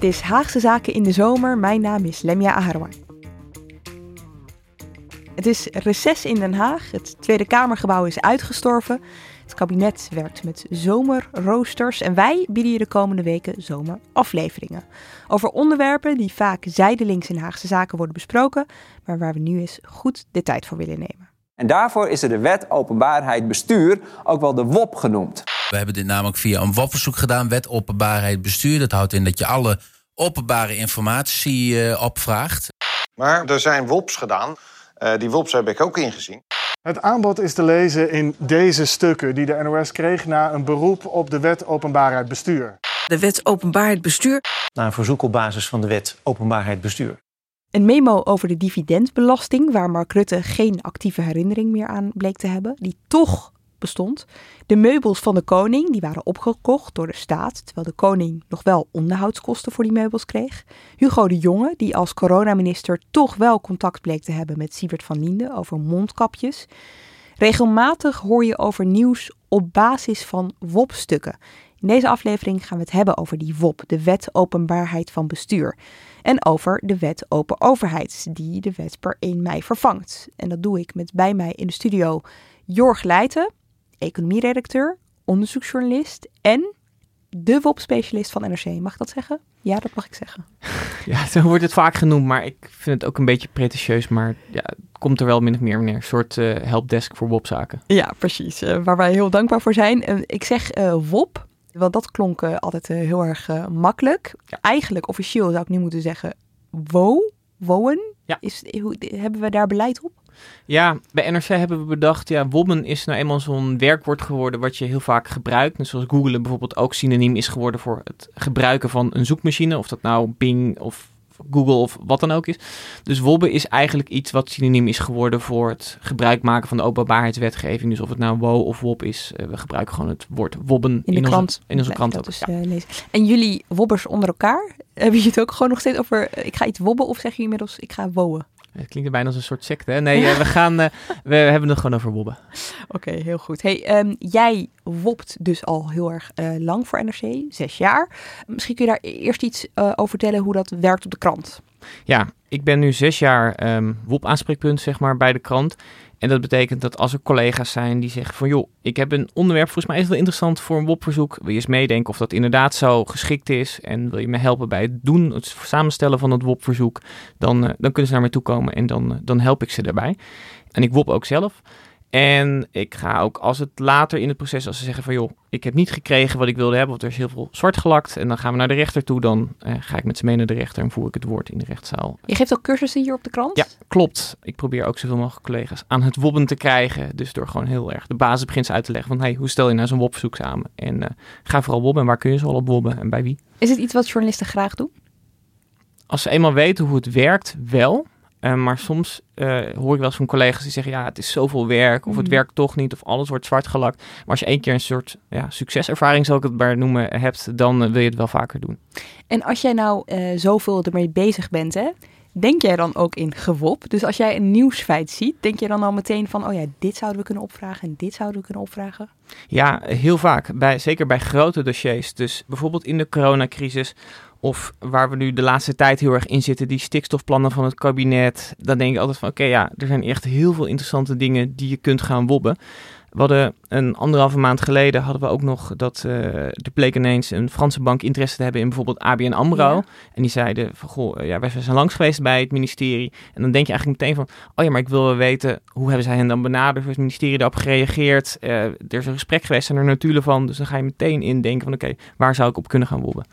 Dit is Haagse Zaken in de zomer. Mijn naam is Lemia Aharwai. Het is reces in Den Haag. Het Tweede Kamergebouw is uitgestorven. Het kabinet werkt met zomerroosters. En wij bieden je de komende weken zomerafleveringen. Over onderwerpen die vaak zijdelings in Haagse Zaken worden besproken. Maar waar we nu eens goed de tijd voor willen nemen. En daarvoor is er de Wet Openbaarheid Bestuur, ook wel de WOP genoemd. We hebben dit namelijk via een WOP-verzoek gedaan, Wet Openbaarheid Bestuur. Dat houdt in dat je alle openbare informatie uh, opvraagt. Maar er zijn WOPs gedaan. Uh, die WOPs heb ik ook ingezien. Het aanbod is te lezen in deze stukken die de NOS kreeg na een beroep op de Wet Openbaarheid Bestuur. De Wet Openbaarheid Bestuur. Na een verzoek op basis van de Wet Openbaarheid Bestuur. Een memo over de dividendbelasting, waar Mark Rutte geen actieve herinnering meer aan bleek te hebben, die toch bestond. De meubels van de koning, die waren opgekocht door de staat, terwijl de koning nog wel onderhoudskosten voor die meubels kreeg. Hugo de Jonge, die als coronaminister toch wel contact bleek te hebben met Siebert van Linden over mondkapjes. Regelmatig hoor je over nieuws op basis van WOP-stukken. In deze aflevering gaan we het hebben over die WOP, de Wet Openbaarheid van Bestuur. En over de Wet Open Overheid, die de wet per 1 mei vervangt. En dat doe ik met bij mij in de studio Jorg Leijten, economieredacteur, onderzoeksjournalist en de WOP-specialist van NRC. Mag ik dat zeggen? Ja, dat mag ik zeggen. Ja, zo wordt het vaak genoemd, maar ik vind het ook een beetje pretentieus. Maar ja, het komt er wel min of meer neer. Een soort uh, helpdesk voor WOP-zaken. Ja, precies. Uh, waar wij heel dankbaar voor zijn. Uh, ik zeg WOP, want dat klonk altijd heel erg makkelijk. Ja. Eigenlijk, officieel zou ik nu moeten zeggen WO, WOEN. Ja. Is, hoe, hebben we daar beleid op? Ja, bij NRC hebben we bedacht, ja, wobben is nou eenmaal zo'n werkwoord geworden wat je heel vaak gebruikt. Net zoals googlen bijvoorbeeld ook synoniem is geworden voor het gebruiken van een zoekmachine. Of dat nou Bing of Google of wat dan ook is. Dus wobben is eigenlijk iets wat synoniem is geworden voor het gebruik maken van de openbaarheidswetgeving. Dus of het nou wo of wob is, uh, we gebruiken gewoon het woord wobben in, de in krant. Onze, in onze krant ook. Dus, ja. lezen. En jullie wobbers onder elkaar, hebben je het ook gewoon nog steeds over, ik ga iets wobben of zeg je inmiddels, ik ga wowen? Het klinkt er bijna als een soort secte. Hè? Nee, we, gaan, uh, we hebben het gewoon over wobben. Oké, heel goed. Hey, um, jij wopt dus al heel erg uh, lang voor NRC, zes jaar. Misschien kun je daar eerst iets uh, over vertellen hoe dat werkt op de krant. Ja, ik ben nu zes jaar um, WOP-aanspreekpunt zeg maar, bij de krant. En dat betekent dat als er collega's zijn die zeggen van joh, ik heb een onderwerp, volgens mij is wel interessant voor een WOP-verzoek. Wil je eens meedenken of dat inderdaad zo geschikt is en wil je me helpen bij het doen, het samenstellen van het WOP-verzoek, dan, uh, dan kunnen ze naar mij toe komen en dan, dan help ik ze daarbij. En ik WOP ook zelf. En ik ga ook als het later in het proces, als ze zeggen van joh, ik heb niet gekregen wat ik wilde hebben, want er is heel veel zwart gelakt. En dan gaan we naar de rechter toe, dan uh, ga ik met ze mee naar de rechter en voer ik het woord in de rechtszaal. Je geeft ook cursussen hier op de krant? Ja, klopt. Ik probeer ook zoveel mogelijk collega's aan het wobben te krijgen. Dus door gewoon heel erg de basisbeginselen uit te leggen van hey, hoe stel je nou zo'n wobverzoek samen? En uh, ga vooral wobben en waar kun je zo al op wobben en bij wie? Is het iets wat journalisten graag doen? Als ze eenmaal weten hoe het werkt, wel. Uh, maar soms uh, hoor ik wel eens van collega's die zeggen: ja, het is zoveel werk, of het Mhm. werkt toch niet, of alles wordt zwart gelakt. Maar als je één keer een soort ja, succeservaring, zal ik het maar noemen, hebt, dan uh, wil je het wel vaker doen. En als jij nou zoveel ermee bezig bent, hè, denk jij dan ook in gewop? Dus als jij een nieuwsfeit ziet, denk je dan al meteen van: oh ja, dit zouden we kunnen opvragen en dit zouden we kunnen opvragen? Ja, heel vaak. Bij, zeker bij grote dossiers. Dus bijvoorbeeld in de coronacrisis. Of waar we nu de laatste tijd heel erg in zitten, die stikstofplannen van het kabinet. Dan denk ik altijd van oké, okay, ja, er zijn echt heel veel interessante dingen die je kunt gaan wobben. We hadden een anderhalve maand geleden hadden we ook nog dat uh, er bleek ineens een Franse bank interesse te hebben in bijvoorbeeld ABN AMRO. Ja. En die zeiden van goh, ja, wij zijn langs geweest bij het ministerie. En dan denk je eigenlijk meteen van, oh ja, maar ik wil wel weten hoe hebben zij hen dan benaderd? Hoe het ministerie daarop gereageerd? Uh, er is een gesprek geweest, zijn er natuurlijk van. Dus dan ga je meteen in denken van oké, okay, waar zou ik op kunnen gaan wobben?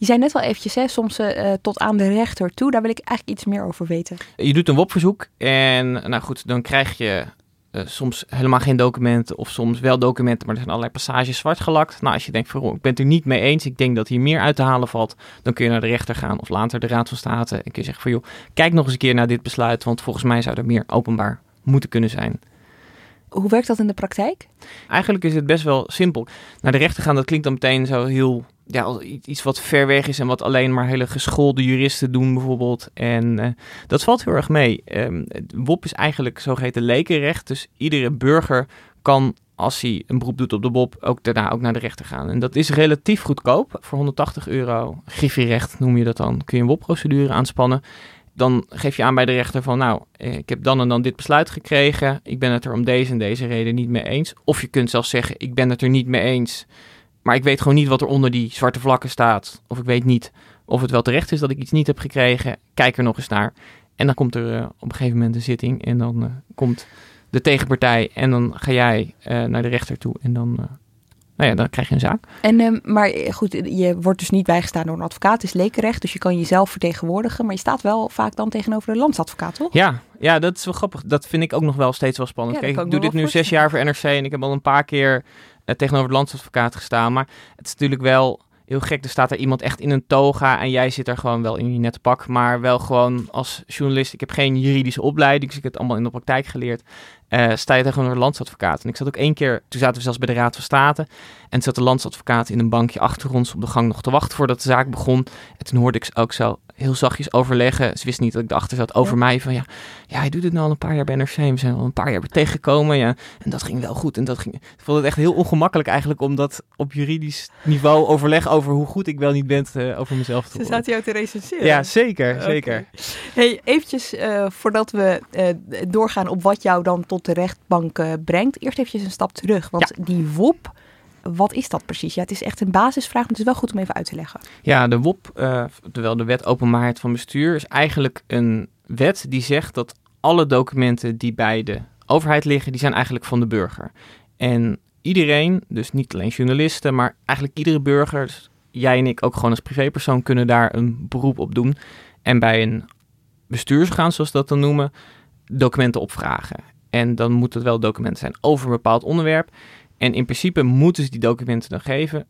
Je zei net wel eventjes, hè, soms uh, tot aan de rechter toe. Daar wil ik eigenlijk iets meer over weten. Je doet een WOP-verzoek en nou goed, dan krijg je uh, soms helemaal geen documenten of soms wel documenten, maar er zijn allerlei passages zwart gelakt. Nou, als je denkt van, oh, ik ben het er niet mee eens, ik denk dat hier meer uit te halen valt, dan kun je naar de rechter gaan of later de Raad van State en kun je zeggen van, joh, kijk nog eens een keer naar dit besluit, want volgens mij zou er meer openbaar moeten kunnen zijn. Hoe werkt dat in de praktijk? Eigenlijk is het best wel simpel. Naar de rechter gaan, dat klinkt dan meteen zo heel ja, iets wat ver weg is en wat alleen maar hele geschoolde juristen doen bijvoorbeeld. En uh, dat valt heel erg mee. Um, WOP is eigenlijk zogeheten lekenrecht. Dus iedere burger kan, als hij een beroep doet op de WOP, ook daarna ook naar de rechter gaan. En dat is relatief goedkoop. Voor 180 euro, griffierecht noem je dat dan, kun je een WOP-procedure aanspannen. Dan geef je aan bij de rechter van, nou, eh, ik heb dan en dan dit besluit gekregen. Ik ben het er om deze en deze reden niet mee eens. Of je kunt zelfs zeggen, ik ben het er niet mee eens maar ik weet gewoon niet wat er onder die zwarte vlakken staat. Of ik weet niet of het wel terecht is dat ik iets niet heb gekregen. Kijk er nog eens naar. En dan komt er uh, op een gegeven moment een zitting. En dan uh, komt de tegenpartij. En dan ga jij uh, naar de rechter toe. En dan, nou ja, dan krijg je een zaak. En, ehm, maar goed, je wordt dus niet bijgestaan door een advocaat. Het is lekenrecht. Dus je kan jezelf vertegenwoordigen. Maar je staat wel vaak dan tegenover de landsadvocaat, toch? Ja, ja, dat is wel grappig. Dat vind ik ook nog wel steeds wel spannend. Ja, Kijk, ik doe dit nu zes jaar voor NRC. En ik heb al een paar keer tegenover de landsadvocaat gestaan. Maar het is natuurlijk wel heel gek. Er staat er iemand echt in een toga en jij zit er gewoon wel in je nette pak. Maar wel gewoon als journalist. Ik heb geen juridische opleiding, dus ik heb het allemaal in de praktijk geleerd. Uh, sta je tegenover een landsadvocaat. En ik zat ook één keer, toen zaten we zelfs bij de Raad van State. En zat de landsadvocaat in een bankje achter ons op de gang nog te wachten voordat de zaak begon. En toen hoorde ik ook zo heel zachtjes overleggen. Ze wist niet dat ik erachter zat over mij. Van ja, ja, hij doet het nu al een paar jaar bij NRC. We zijn al een paar jaar tegengekomen. Ja, en dat ging wel goed. En dat ging. Ik vond het echt heel ongemakkelijk eigenlijk om dat op juridisch niveau overleg over hoe goed ik wel niet ben uh, over mezelf te Ze staat jou te recenseren. Ja, zeker, zeker. Hey, eventjes uh, voordat we doorgaan op wat jou dan tot de rechtbank brengt. Eerst eventjes een stap terug. Want ja. die WOP wat is dat precies? Ja, het is echt een basisvraag, maar het is wel goed om even uit te leggen. Ja, de WOP, uh, terwijl de wet openbaarheid van bestuur, is eigenlijk een wet die zegt dat alle documenten die bij de overheid liggen, die zijn eigenlijk van de burger. En iedereen, dus niet alleen journalisten, maar eigenlijk iedere burger, dus jij en ik ook gewoon als privépersoon, kunnen daar een beroep op doen. En bij een bestuursorgaan, zoals dat dan noemen, documenten opvragen. En dan moeten het wel documenten zijn over een bepaald onderwerp. En in principe moeten ze die documenten dan geven,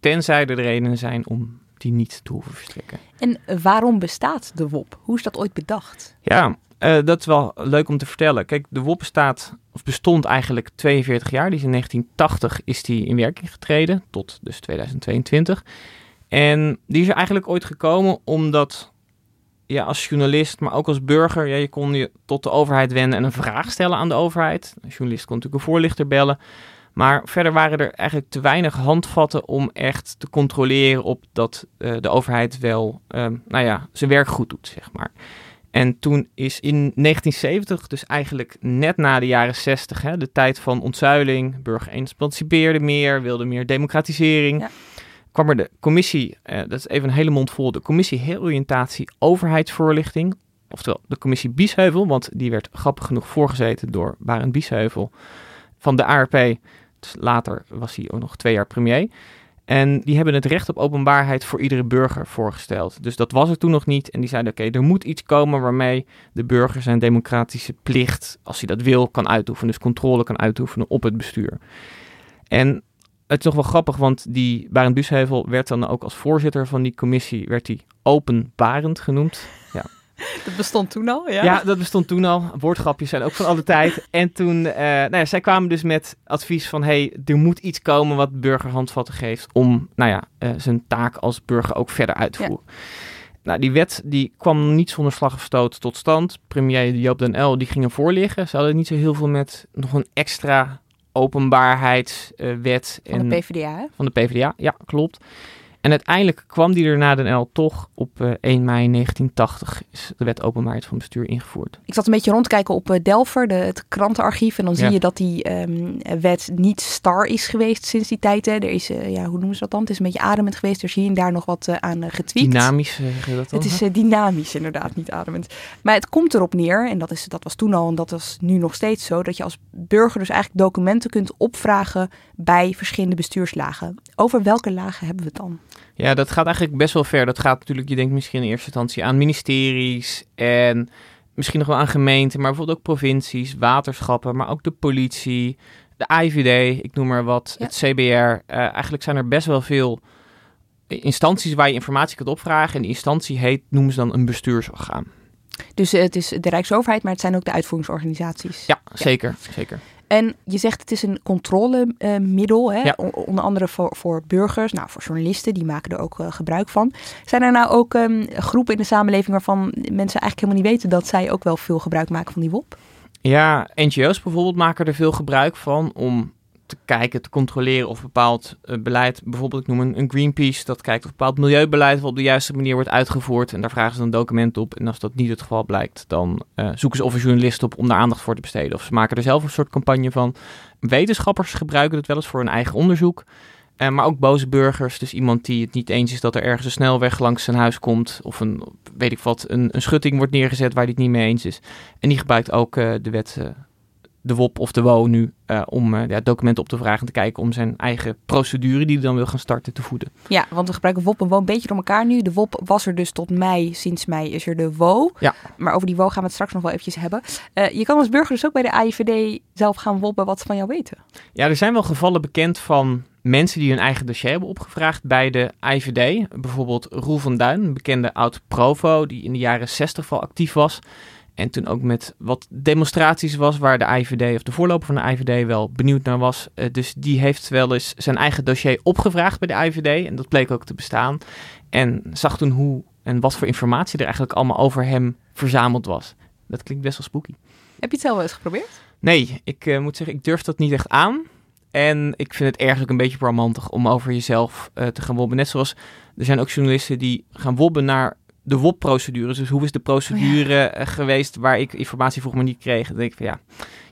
tenzij er redenen zijn om die niet te hoeven verstrekken. En waarom bestaat de WOP? Hoe is dat ooit bedacht? Ja, uh, dat is wel leuk om te vertellen. Kijk, de WOP bestaat, of bestond eigenlijk 42 jaar. Die is in 1980 is die in werking getreden, tot dus 2022. En die is er eigenlijk ooit gekomen omdat ja, als journalist, maar ook als burger, ja, je kon je tot de overheid wenden en een vraag stellen aan de overheid. Een journalist kon natuurlijk een voorlichter bellen. Maar verder waren er eigenlijk te weinig handvatten om echt te controleren op dat uh, de overheid wel, um, nou ja, zijn werk goed doet, zeg maar. En toen is in 1970, dus eigenlijk net na de jaren 60, hè, de tijd van ontzuiling, burger emancipeerde meer, wilde meer democratisering. Kwam er de commissie, uh, dat is even een hele mond vol, de commissie Heroriëntatie Overheidsvoorlichting, oftewel de commissie Biesheuvel, want die werd grappig genoeg voorgezeten door Barend Biesheuvel van de ARP Later was hij ook nog twee jaar premier. En die hebben het recht op openbaarheid voor iedere burger voorgesteld. Dus dat was er toen nog niet. En die zeiden: oké, er moet iets komen waarmee de burger zijn democratische plicht, als hij dat wil, kan uitoefenen. Dus controle kan uitoefenen op het bestuur. En het is nog wel grappig, want die Barend Busheuvel werd dan ook als voorzitter van die commissie, werd hij openbarend genoemd. Ja, Dat bestond toen al, ja? Ja, dat bestond toen al. Woordgrapjes zijn ook van alle tijd. En toen, uh, nou ja, zij kwamen dus met advies van... hey, er moet iets komen wat burger handvatten geeft... om, nou ja, uh, zijn taak als burger ook verder uit te voeren. Ja. Nou, die wet die kwam niet zonder slag of stoot tot stand. Premier Joop den El die ging ervoor liggen. Ze hadden niet zo heel veel met nog een extra openbaarheidswet. Uh, van de PvdA, hè? Van de PvdA, ja, klopt. En uiteindelijk kwam die er na Den L toch op uh, 1 mei 1980 is de wet openbaarheid van bestuur ingevoerd. Ik zat een beetje rondkijken op uh, Delver, de, het krantenarchief. En dan zie ja. je dat die um, wet niet star is geweest sinds die tijd. Hè. Er is, uh, ja, hoe noemen ze dat dan? Het is een beetje ademend geweest. Er zie je daar nog wat aan getweakt. Dynamisch, zeg je dat dan? Het is dynamisch inderdaad, niet ademend. Maar het komt erop neer, en dat, is, dat was toen al en dat is nu nog steeds zo, dat je als burger dus eigenlijk documenten kunt opvragen bij verschillende bestuurslagen. Over welke lagen hebben we het dan? Ja, dat gaat eigenlijk best wel ver. Dat gaat natuurlijk, je denkt misschien in eerste instantie aan ministeries en misschien nog wel aan gemeenten, maar bijvoorbeeld ook provincies, waterschappen, maar ook de politie, de IVD, ik noem maar wat, Ja. het CBR. Eh, eigenlijk zijn er best wel veel instanties waar je informatie kunt opvragen. En die instantie heet, noemen ze dan een bestuursorgaan. Dus het is de Rijksoverheid, maar het zijn ook de uitvoeringsorganisaties. Ja, zeker, zeker. En je zegt het is een controlemiddel, hè? Ja. Onder andere voor, voor burgers, nou voor journalisten, die maken er ook eh, gebruik van. Zijn er nou ook ehm, groepen in de samenleving waarvan mensen eigenlijk helemaal niet weten dat zij ook wel veel gebruik maken van die WOP? Ja, NGO's bijvoorbeeld maken er veel gebruik van om te kijken, te controleren of bepaald eh, beleid, bijvoorbeeld ik noem een, een Greenpeace, dat kijkt of bepaald milieubeleid op de juiste manier wordt uitgevoerd. En daar vragen ze dan document op. En als dat niet het geval blijkt, dan eh, zoeken ze of een journalist op om daar aandacht voor te besteden. Of ze maken er zelf een soort campagne van. Wetenschappers gebruiken het wel eens voor hun eigen onderzoek. Eh, maar ook boze burgers, dus iemand die het niet eens is dat er ergens een snelweg langs zijn huis komt. Of een, weet ik wat, een, een schutting wordt neergezet waar hij het niet mee eens is. En die gebruikt ook de wet, de WOP of de WO nu, eh, om eh, ja, documenten op te vragen en te kijken om zijn eigen procedure die hij dan wil gaan starten te voeden. Ja, want we gebruiken WOP en WO een beetje door elkaar nu. De WOP was er dus tot mei. Sinds mei is er de WO. Ja. Maar over die WO gaan we het straks nog wel eventjes hebben. Eh, je kan als burger dus ook bij de AIVD zelf gaan woppen wat ze van jou weten. Ja, er zijn wel gevallen bekend van mensen die hun eigen dossier hebben opgevraagd bij de IVD. Bijvoorbeeld Roel van Duin, een bekende oud-provo die in de jaren 60 wel actief was. En toen ook met wat demonstraties was waar de IVD of de voorloper van de IVD wel benieuwd naar was. Eh, dus die heeft wel eens zijn eigen dossier opgevraagd bij de IVD. En dat bleek ook te bestaan. En zag toen hoe en wat voor informatie er eigenlijk allemaal over hem verzameld was. Dat klinkt best wel spooky. Heb je het zelf wel eens geprobeerd? Nee, ik eh, moet zeggen, ik durf dat niet echt aan. En ik vind het ergens ook een beetje romantig om over jezelf eh, te gaan wobben. Net zoals er zijn ook journalisten die gaan wobben naar de WOP-procedures. Dus hoe is de procedure eh, geweest waar ik informatie vroeger niet kreeg? Dan denk ik van ja,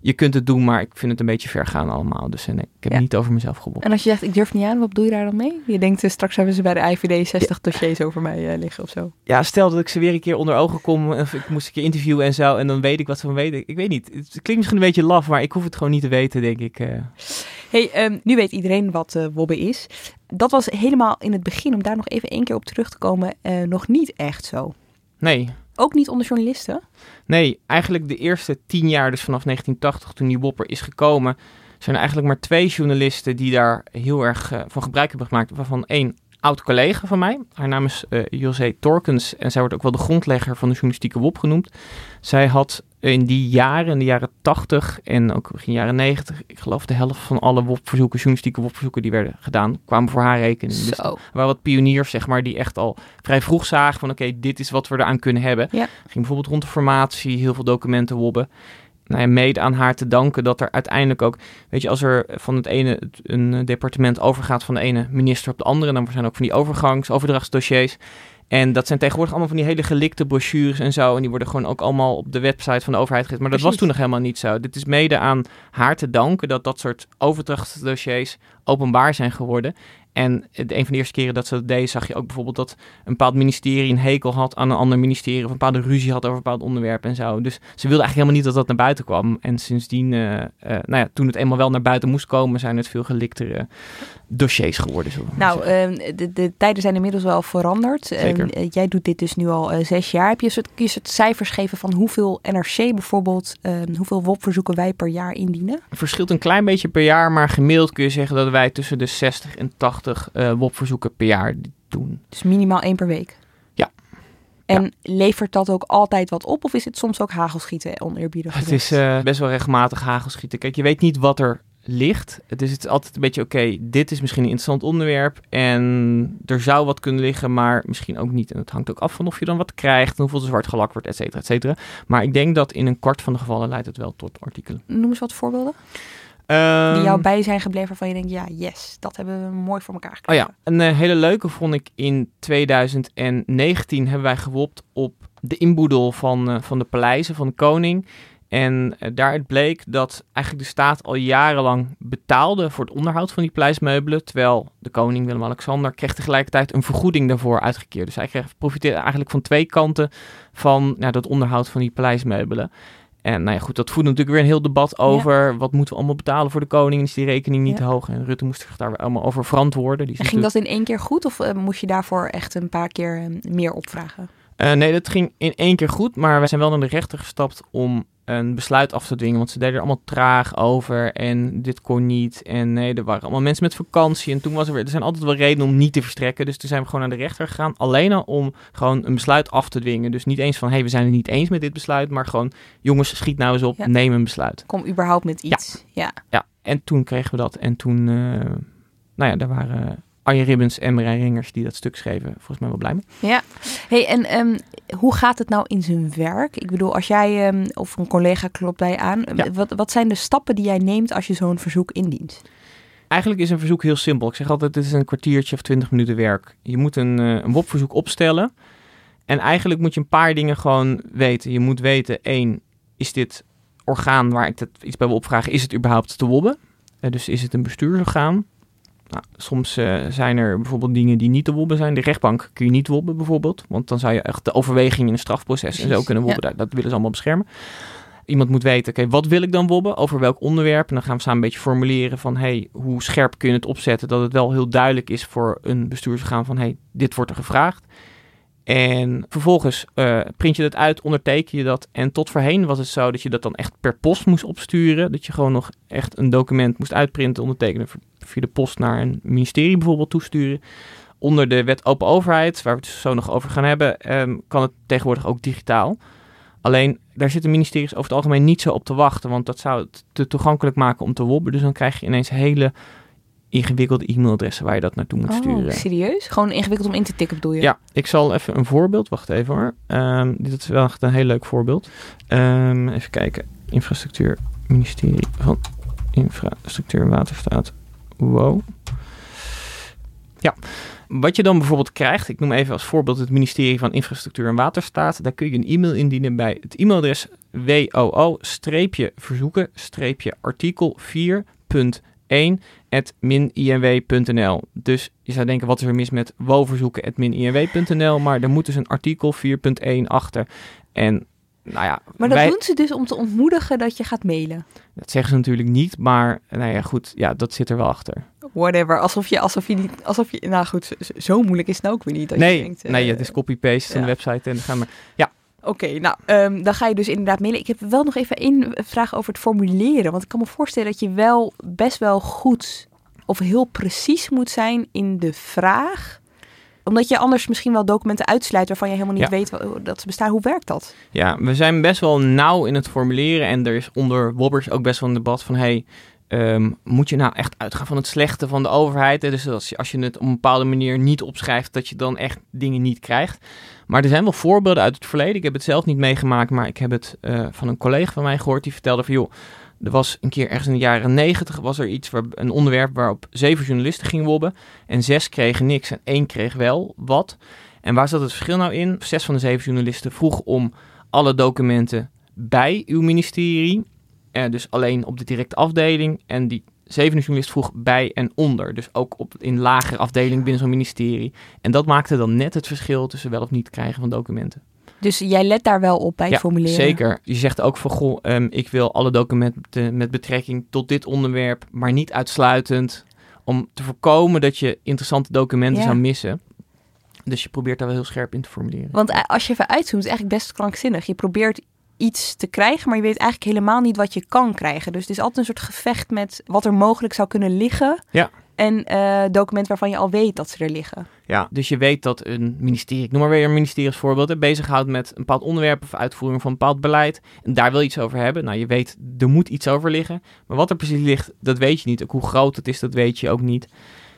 je kunt het doen, maar ik vind het een beetje ver gaan allemaal. Dus eh, nee, ik heb Ja. niet over mezelf gewonnen. En als je zegt, ik durf niet aan, wat doe je daar dan mee? Je denkt, eh, straks hebben ze bij de IVD 60 dossiers over mij liggen of zo. Ja, stel dat ik ze weer een keer onder ogen kom of ik moest een keer interviewen en zo. En dan weet ik wat ze van weten. Ik weet niet, het klinkt misschien een beetje laf, maar ik hoef het gewoon niet te weten, denk ik. Hey, ehm, nu weet iedereen wat eh wobben is. Dat was helemaal in het begin, om daar nog even één keer op terug te komen, eh, nog niet echt zo. Nee, Ook niet onder journalisten. Nee, eigenlijk de eerste tien jaar, dus vanaf 1980 toen die Wopper is gekomen, zijn er eigenlijk maar twee journalisten die daar heel erg eh, van gebruik hebben gemaakt. Waarvan één oud collega van mij. Haar naam is José Torkens en zij wordt ook wel de grondlegger van de journalistieke WOP genoemd. Zij had in die jaren, in de jaren 80 en ook begin jaren 90, ik geloof de helft van alle WOP-verzoeken, journalistieke WOP-verzoeken die werden gedaan, kwamen voor haar rekening. Dus Zo. er waren wat pioniers, zeg maar, die echt al vrij vroeg zagen van oké, dit is wat we eraan kunnen hebben. Ja. Ging bijvoorbeeld rond de formatie, heel veel documenten wobben. Nou ja, mede aan haar te danken dat er uiteindelijk ook, weet je, als er van het ene een departement overgaat van de ene minister op de andere, dan zijn ook van die overgangs, overdrachtsdossiers. En dat zijn tegenwoordig allemaal van die hele gelikte brochures en zo. En die worden gewoon ook allemaal op de website van de overheid gezet. Maar dat was toen nog helemaal niet zo. Dit is mede aan haar te danken dat dat soort overdrachtsdossiers openbaar zijn geworden. En een van de eerste keren dat ze dat deed, zag je ook bijvoorbeeld dat een bepaald ministerie een hekel had aan een ander ministerie. Of een bepaalde ruzie had over een bepaald onderwerp en zo. Dus ze wilde eigenlijk helemaal niet dat dat naar buiten kwam. En sindsdien, eh, eh, nou ja, toen het eenmaal wel naar buiten moest komen, zijn het veel geliktere dossiers geworden. Nou, ehm, de, de tijden zijn inmiddels wel veranderd. Ehm, eh, jij doet dit dus nu al eh, zes jaar. Heb je soort, kun je soort cijfers geven van hoeveel NRC bijvoorbeeld, ehm, hoeveel WOP-verzoeken wij per jaar indienen? Het verschilt een klein beetje per jaar, maar gemiddeld kun je zeggen dat wij tussen de 60 en 80 eh WOP-verzoeken per jaar doen. Dus minimaal één per week. Ja. En levert dat ook altijd wat op? Of is het soms ook hagelschieten, oneerbiedig Het is eh, best wel regelmatig hagelschieten. Kijk, je weet niet wat er ligt. Het is het altijd een beetje, oké, dit is misschien een interessant onderwerp en er zou wat kunnen liggen, maar misschien ook niet. En het hangt ook af van of je dan wat krijgt, en hoeveel er zwart gelakt wordt, et cetera, et cetera. Maar ik denk dat in een kwart van de gevallen leidt het wel tot artikelen. Noem eens wat voorbeelden die jou bij zijn gebleven waarvan je denkt, ja, yes, dat hebben we mooi voor elkaar Oh gekregen. ja, een eh, hele leuke vond ik in 2019 hebben wij gewopt op de inboedel van, eh, van de paleizen van de koning. En eh, daaruit bleek dat eigenlijk de staat al jarenlang betaalde voor het onderhoud van die paleismeubelen. Terwijl de koning Willem-Alexander kreeg tegelijkertijd een vergoeding daarvoor uitgekeerd. Dus hij kreeg, profiteerde eigenlijk van twee kanten van nou, dat onderhoud van die paleismeubelen. En nou ja, goed, dat voert natuurlijk weer een heel debat over wat moeten we allemaal betalen voor de koning. Is die rekening niet Ja. te hoog? En Rutte moest zich daar allemaal over verantwoorden. Die En ging natuurlijk- dat in één keer goed of eh, moest je daarvoor echt een paar keer eh, meer opvragen? Eh, nee, dat ging in één keer goed, maar we zijn wel naar de rechter gestapt om een besluit af te dwingen. Want ze deden er allemaal traag over en dit kon niet. En nee, er waren allemaal mensen met vakantie. En toen was er weer, er zijn altijd wel redenen om niet te verstrekken. Dus toen zijn we gewoon naar de rechter gegaan. Alleen al om gewoon een besluit af te dwingen. Dus niet eens van, hé, hey, we zijn het niet eens met dit besluit. Maar gewoon, jongens, schiet nou eens op, Ja. neem een besluit. Kom überhaupt met iets. Ja. Ja, en toen kregen we dat. En toen, eh, nou ja, daar waren Arjen Ribbens en Marijn Ringers die dat stuk schreven. Volgens mij wel blij mee. Ja. Hey, en ehm, hoe gaat het nou in zijn werk? Ik bedoel, als jij ehm, of een collega klopt bij je aan, Ja. wat, wat zijn de stappen die jij neemt als je zo'n verzoek indient? Eigenlijk is een verzoek heel simpel. Ik zeg altijd, dit is een kwartiertje of twintig minuten werk. Je moet een, eh, een WOP-verzoek opstellen. En eigenlijk moet je een paar dingen gewoon weten. Je moet weten, één, is dit orgaan waar ik dat iets bij wil opvragen, is het überhaupt te wobben? Eh, dus is het een bestuursorgaan? Nou, soms eh, zijn er bijvoorbeeld dingen die niet te wobben zijn. De rechtbank kun je niet wobben bijvoorbeeld. Want dan zou je echt de overweging in een strafproces en zo kunnen wobben. Dat, dat willen ze allemaal beschermen. Iemand moet weten, oké, wat wil ik dan wobben? Over welk onderwerp? En dan gaan we samen een beetje formuleren van, hey, hoe scherp kun je het opzetten? Dat het wel heel duidelijk is voor een bestuursorgaan van, hey, dit wordt er gevraagd. En vervolgens eh, print je dat uit, onderteken je dat. En tot voorheen was het zo dat je dat dan echt per post moest opsturen. Dat je gewoon nog echt een document moest uitprinten, ondertekenen, via de post naar een ministerie bijvoorbeeld toesturen. Onder de wet open overheid, waar we het zo nog over gaan hebben, ehm, kan het tegenwoordig ook digitaal. Alleen, daar zitten ministeries over het algemeen niet zo op te wachten, want dat zou het te toegankelijk maken om te wobben. Dus dan krijg je ineens hele ingewikkelde e-mailadressen waar je dat naartoe moet oh, sturen. Serieus? Gewoon ingewikkeld om in te tikken bedoel je? Ja, ik zal even een voorbeeld. Wacht even hoor. Ehm, dit is wel echt een heel leuk voorbeeld. Ehm, even kijken. Infrastructuur, ministerie van Infrastructuur en Waterstaat. Wow. Ja. Wat je dan bijvoorbeeld krijgt, ik noem even als voorbeeld het ministerie van Infrastructuur en Waterstaat. Daar kun je een e-mail indienen bij het e-mailadres woo-verzoeken-artikel4.1 @minimw.nl, Dus je zou denken, wat is er mis met woverzoeken.mininw.nl? Maar er moet dus een artikel 4.1 achter. En nou ja, maar dat doen ze dus om te ontmoedigen dat je gaat mailen. Dat zeggen ze natuurlijk niet, maar nou ja, goed, ja, dat zit er wel achter. Whatever, alsof je, alsof je niet, alsof je, nou goed, zo, moeilijk is het nou ook weer niet. Nee, je denkt, nee, eh, het is copy-paste van de website en dan gaan we, ja, Oké, nou, ehm, dan ga je dus inderdaad mailen. Ik heb wel nog even één vraag over het formuleren. Want ik kan me voorstellen dat je wel best wel goed of heel precies moet zijn in de vraag. Omdat je anders misschien wel documenten uitsluit waarvan je helemaal niet Ja. weet dat ze bestaan. Hoe werkt dat? Ja, we zijn best wel nauw in het formuleren. En er is onder Wobbers ook best wel een debat van... Hey, ehm, moet je nou echt uitgaan van het slechte van de overheid? Hè? Dus als je, als je het op een bepaalde manier niet opschrijft... dat je dan echt dingen niet krijgt. Maar er zijn wel voorbeelden uit het verleden. Ik heb het zelf niet meegemaakt... maar ik heb het eh, van een collega van mij gehoord. Die vertelde van... joh, er was een keer ergens in de jaren negentig... was er iets, waar, een onderwerp waarop zeven journalisten gingen wobben... en zes kregen niks en één kreeg wel wat... En waar zat het verschil nou in? Zes van de zeven journalisten vroeg om alle documenten bij uw ministerie. Eh, dus alleen op de directe afdeling. En die zevende journalist vroeg bij en onder. Dus ook op, in lagere afdeling binnen zo'n ministerie. En dat maakte dan net het verschil tussen wel of niet krijgen van documenten. Dus jij let daar wel op bij het Ja, formuleren. zeker. Je zegt ook van, goh, ehm, ik wil alle documenten met betrekking tot dit onderwerp, maar niet uitsluitend. Om te voorkomen dat je interessante documenten Ja. zou missen. Dus je probeert daar wel heel scherp in te formuleren. Want eh, als je even uitzoomt, is het eigenlijk best krankzinnig. Je probeert iets te krijgen, maar je weet eigenlijk helemaal niet wat je kan krijgen. Dus het is altijd een soort gevecht met wat er mogelijk zou kunnen liggen. Ja. En eh documenten waarvan je al weet dat ze er liggen. Ja, dus je weet dat een ministerie, ik noem maar weer een ministerie als voorbeeld, hè, bezighoudt met een bepaald onderwerp of uitvoering van een bepaald beleid. En daar wil je iets over hebben. Nou, je weet, er moet iets over liggen. Maar wat er precies ligt, dat weet je niet. Ook hoe groot het is, dat weet je ook niet.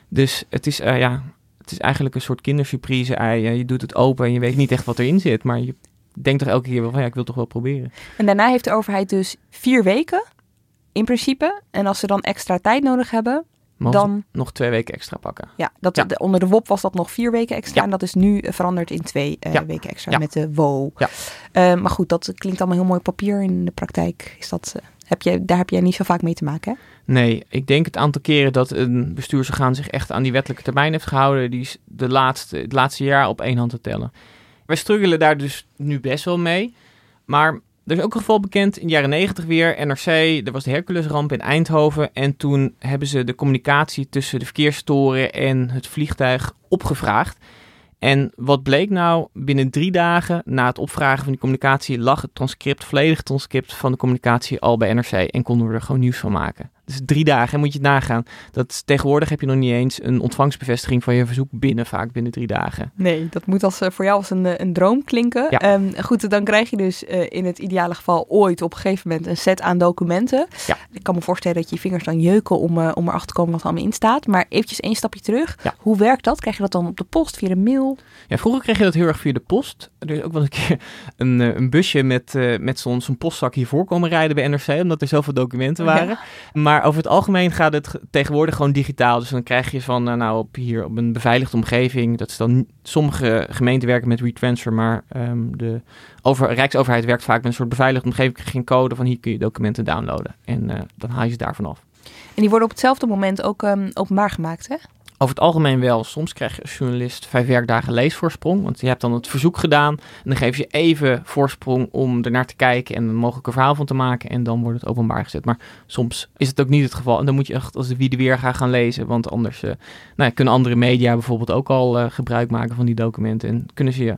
Dus het is, eh, ja, het is eigenlijk een soort kindersurprise ei. Ja, Je doet het open en je weet niet echt wat erin zit. Maar je denkt toch elke keer wel van, ja, ik wil toch wel proberen. En daarna heeft de overheid dus vier weken, in principe. En als ze dan extra tijd nodig hebben, Mogen dan... nog twee weken extra pakken. Ja, dat, Ja. de- onder de WOP was dat nog vier weken extra. Ja. En dat is nu eh, veranderd in twee eh, Ja. weken extra met de WO. Ja. Eh, maar goed, dat klinkt allemaal heel mooi op papier. In de praktijk is dat, eh, heb je, daar heb jij niet zo vaak mee te maken, hè? Nee, ik denk het aantal keren dat een bestuursorgaan zich echt aan die wettelijke termijn heeft gehouden, die is de laatste, het laatste jaar op één hand te tellen. Wij struggelen daar dus nu best wel mee. Maar er is ook een geval bekend in de jaren 90 weer. NRC, er was de Herculesramp in Eindhoven. En toen hebben ze de communicatie tussen de verkeerstoren en het vliegtuig opgevraagd. En wat bleek nou? Binnen drie dagen na het opvragen van die communicatie lag het transcript, volledig transcript van de communicatie al bij NRC. En konden we er gewoon nieuws van maken. Dus drie dagen, en moet je het nagaan. Dat, tegenwoordig heb je nog niet eens een ontvangstbevestiging van je verzoek binnen, vaak binnen drie dagen. Nee, dat moet als, eh, voor jou als een, eh, een droom klinken. Ja. Ehm, goed, dan krijg je dus eh, in het ideale geval ooit op een gegeven moment een set aan documenten. Ja. Ik kan me voorstellen dat je vingers dan jeuken om, om erachter te komen wat er allemaal in staat. Maar eventjes één stapje terug. Ja. Hoe werkt dat? Krijg je dat dan op de post, via de mail? Ja, vroeger kreeg je dat heel erg via de post. Er is ook wel een keer een, een busje met, met zo'n zo'n postzak hiervoor komen rijden bij NRC, omdat er zoveel documenten waren. Maar over het algemeen gaat het ge- tegenwoordig gewoon digitaal. Dus dan krijg je van, eh, nou, op hier op een beveiligde omgeving. Dat is dan, sommige gemeenten werken met retransfer, maar ehm, de over, Rijksoverheid werkt vaak met een soort beveiligde omgeving. Krijg een code van hier kun je documenten downloaden. En eh, dan haal je ze daarvan af. En die worden op hetzelfde moment ook ehm, openbaar gemaakt, hè? Over het algemeen wel. Soms krijg je als journalist vijf werkdagen leesvoorsprong. Want je hebt dan het verzoek gedaan. En dan geef je even voorsprong om ernaar te kijken en een mogelijk verhaal van te maken. En dan wordt het openbaar gezet. Maar soms is het ook niet het geval. En dan moet je echt als de wie de weer gaan gaan lezen. Want anders eh, nou, kunnen andere media bijvoorbeeld ook al eh, gebruik maken van die documenten. En kunnen ze je,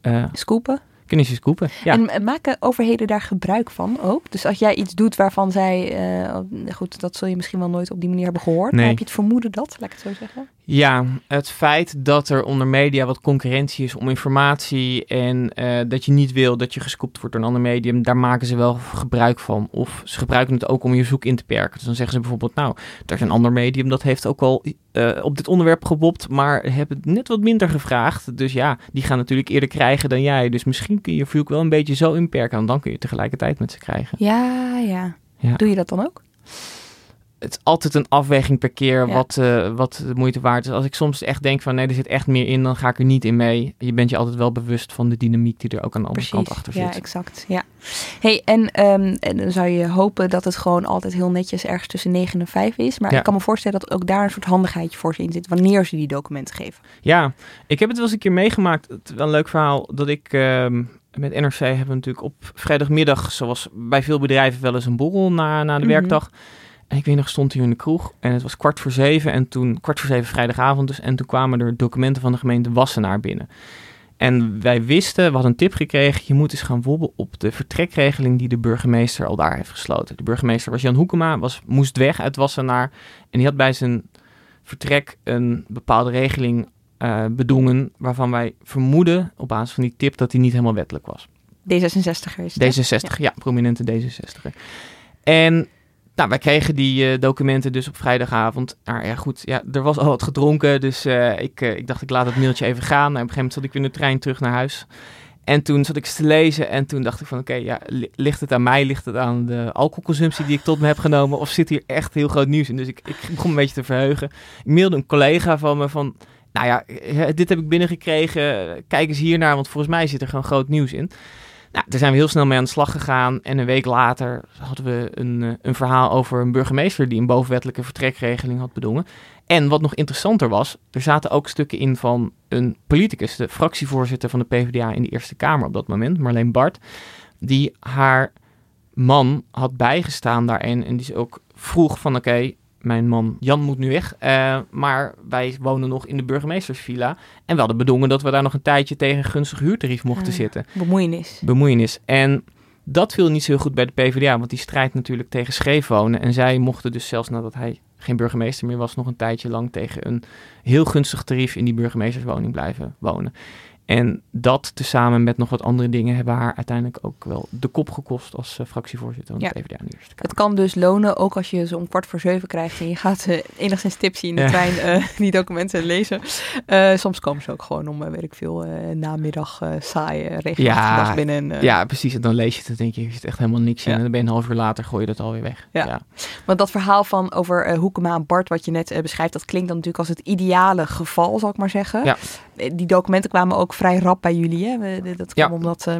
eh, Scoopen. Kunnen ze. Ja. En maken overheden daar gebruik van ook? Dus als jij iets doet waarvan zij, eh, goed, dat zul je misschien wel nooit op die manier hebben gehoord. Nee. Maar heb je het vermoeden dat, laat ik het zo zeggen? Ja, het feit dat er onder media wat concurrentie is om informatie en eh, dat je niet wil dat je gescoopt wordt door een ander medium, daar maken ze wel gebruik van. Of ze gebruiken het ook om je zoek in te perken. Dus dan zeggen ze bijvoorbeeld, nou, er is een ander medium dat heeft ook al eh, op dit onderwerp gebopt, maar hebben het net wat minder gevraagd. Dus ja, die gaan natuurlijk eerder krijgen dan jij. Dus misschien kun je je verzoek wel een beetje zo inperken en dan kun je tegelijkertijd met ze krijgen. Ja, ja. Ja. Doe je dat dan ook? Het is altijd een afweging per keer Ja. wat, eh, wat de moeite waard is. Als ik soms echt denk van nee, er zit echt meer in, dan ga ik er niet in mee. Je bent je altijd wel bewust van de dynamiek die er ook aan de andere kant achter zit. Ja, exact. Ja. Hey, en, ehm, en dan zou je hopen dat het gewoon altijd heel netjes ergens tussen 9 en 5 is. Maar Ja. ik kan me voorstellen dat ook daar een soort handigheidje voor ze in zit wanneer ze die documenten geven. Ja, ik heb het wel eens een keer meegemaakt. Het wel een leuk verhaal dat ik ehm, met NRC hebben we natuurlijk op vrijdagmiddag, zoals bij veel bedrijven, wel eens een borrel na, na de Mhm. werkdag. En ik weet nog, stond hier in de kroeg en het was kwart voor zeven en toen, kwart voor zeven vrijdagavond dus, en toen kwamen er documenten van de gemeente Wassenaar binnen. En wij wisten, we hadden een tip gekregen, je moet eens gaan wobben op de vertrekregeling die de burgemeester al daar heeft gesloten. De burgemeester was Jan Hoekema, was, moest weg uit Wassenaar en die had bij zijn vertrek een bepaalde regeling eh, bedongen waarvan wij vermoeden op basis van die tip dat die niet helemaal wettelijk was. D66er is het, hè? D66, ja, prominente D66er. En nou, wij kregen die eh, documenten dus op vrijdagavond. Nou ja, goed, ja, er was al wat gedronken, dus eh, ik, eh, ik dacht ik laat het mailtje even gaan. En op een gegeven moment zat ik weer in de trein terug naar huis. En toen zat ik eens te lezen en toen dacht ik van oké, ja, li- ligt het aan mij? Ligt het aan de alcoholconsumptie die ik tot me heb genomen? Of zit hier echt heel groot nieuws in? Dus ik, ik begon een beetje te verheugen. Ik mailde een collega van me van, nou ja, dit heb ik binnengekregen. Kijk eens hiernaar, want volgens mij zit er gewoon groot nieuws in. Nou, daar zijn we heel snel mee aan de slag gegaan. En een week later hadden we een, eh, een verhaal over een burgemeester die een bovenwettelijke vertrekregeling had bedongen. En wat nog interessanter was, er zaten ook stukken in van een politicus, de fractievoorzitter van de PvdA in de Eerste Kamer op dat moment, Marleen Bart, die haar man had bijgestaan daarin en die ze ook vroeg van oké, mijn man Jan moet nu weg, eh, maar wij wonen nog in de burgemeestersvilla en we hadden bedongen dat we daar nog een tijdje tegen een gunstig huurtarief mochten Ah, zitten Bemoeienis. bemoeienis. En dat viel niet zo heel goed bij de PvdA, want die strijdt natuurlijk tegen scheef wonen. En zij mochten dus zelfs nadat hij geen burgemeester meer was, nog een tijdje lang tegen een heel gunstig tarief in die burgemeesterswoning blijven wonen. En dat tezamen met nog wat andere dingen hebben haar uiteindelijk ook wel de kop gekost als eh, fractievoorzitter van de Ja. PvdA in de Eerste Kamer. Het kan dus lonen, ook als je zo'n kwart voor zeven krijgt en je gaat eh, enigszins tipsy in de Ja. trein eh, die documenten lezen. Soms komen ze ook gewoon om, weet ik veel, namiddag saaie, regelmatige Ja, binnen. en, Ja, precies. En dan lees je het en denk je, je zit echt helemaal niks in. En dan ben je een half uur later, gooi je dat alweer weg. Ja. Want dat verhaal van over Hoekema en Bart, wat je net beschrijft, dat klinkt dan natuurlijk als het ideale geval, zal ik maar zeggen. Ja. Die documenten kwamen ook vrij rap bij jullie. Hè? We- Dat kwam Ja. omdat eh,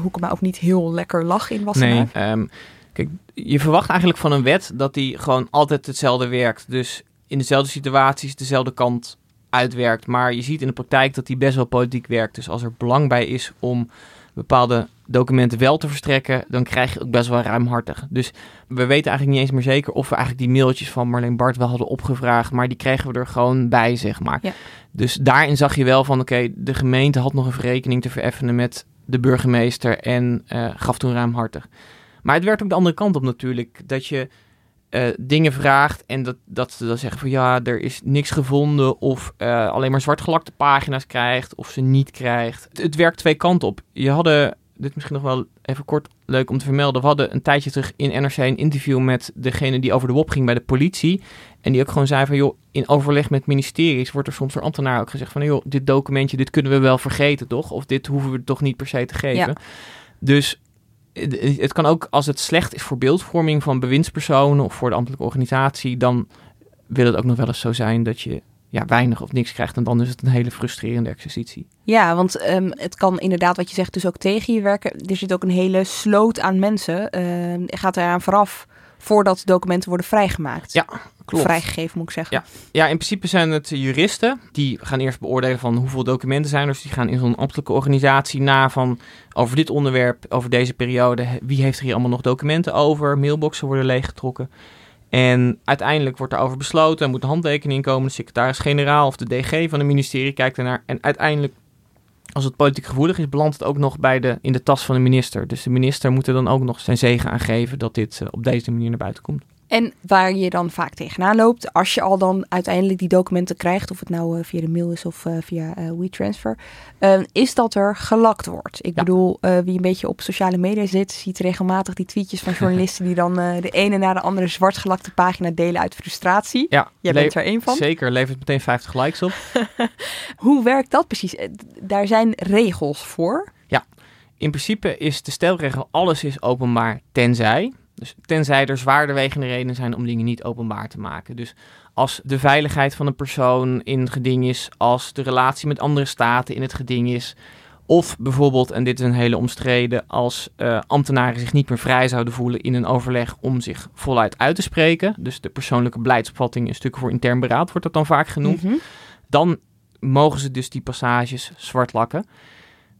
Hoekema ook niet heel lekker lag in Wassenaar. Nee, ehm, kijk, je verwacht eigenlijk van een wet dat die gewoon altijd hetzelfde werkt. Dus in dezelfde situaties dezelfde kant uitwerkt. Maar je ziet in de praktijk dat die best wel politiek werkt. Dus als er belang bij is om bepaalde documenten wel te verstrekken, dan krijg je ook best wel ruimhartig. Dus we weten eigenlijk niet eens meer zeker of we eigenlijk die mailtjes van Marleen Bart wel hadden opgevraagd, maar die kregen we er gewoon bij, zeg maar. Ja. Dus daarin zag je wel van, oké, de gemeente had nog een verrekening te vereffenen met de burgemeester en eh, gaf toen ruimhartig. Maar het werkt ook de andere kant op natuurlijk, dat je eh, dingen vraagt en dat, dat ze dan zeggen van ja, er is niks gevonden of eh, alleen maar zwartgelakte pagina's krijgt of ze niet krijgt. Het, het werkt twee kanten op. Je hadden, dit misschien nog wel even kort leuk om te vermelden, we hadden een tijdje terug in NRC een interview met degene die over de WOP ging bij de politie. En die ook gewoon zei van joh, in overleg met ministeries wordt er soms door ambtenaren ook gezegd van joh, dit documentje, dit kunnen we wel vergeten toch? Of dit hoeven we toch niet per se te geven. Ja. Dus het het kan ook als het slecht is voor beeldvorming van bewindspersonen of voor de ambtelijke organisatie, dan wil het ook nog wel eens zo zijn dat je ja, weinig of niks krijgt. En dan is het een hele frustrerende exercitie. Ja, want ehm, het kan inderdaad, wat je zegt, dus ook tegen je werken. Er zit ook een hele sloot aan mensen. Ehm gaat eraan vooraf voordat documenten worden vrijgemaakt. Ja, klopt. Vrijgegeven moet ik zeggen. Ja. ja, in principe zijn het juristen. Die gaan eerst beoordelen van hoeveel documenten zijn er. Dus die gaan in zo'n ambtelijke organisatie na van over dit onderwerp, over deze periode. Wie heeft er hier allemaal nog documenten over? Mailboxen worden leeggetrokken. En uiteindelijk wordt daarover besloten. Er moet een handtekening komen. De secretaris-generaal of de DG van het ministerie kijkt ernaar. En uiteindelijk, als het politiek gevoelig is, belandt het ook nog bij de, in de tas van de minister. Dus de minister moet er dan ook nog zijn zegen aan geven dat dit eh, op deze manier naar buiten komt. En waar je dan vaak tegenaan loopt, als je al dan uiteindelijk die documenten krijgt, of het nou eh, via de mail is of eh, via eh, WeTransfer, eh, is dat er gelakt wordt. Ik Ja. bedoel, wie een beetje op sociale media zit, ziet regelmatig die tweetjes van journalisten die dan de ene na de andere zwartgelakte pagina delen uit frustratie. Ja, Jij bent er één van. Zeker, levert meteen 50 likes op. Hoe werkt dat precies? Daar zijn regels voor. In principe is de stelregel alles is openbaar tenzij. Dus tenzij er zwaarder wegende redenen zijn om dingen niet openbaar te maken. Dus als de veiligheid van een persoon in het geding is, als de relatie met andere staten in het geding is. Of bijvoorbeeld, en dit is een hele omstreden, als eh, ambtenaren zich niet meer vrij zouden voelen in een overleg om zich voluit uit te spreken. Dus de persoonlijke beleidsopvatting in stukken voor intern beraad wordt dat dan vaak genoemd Mhm. dan mogen ze dus die passages zwart lakken.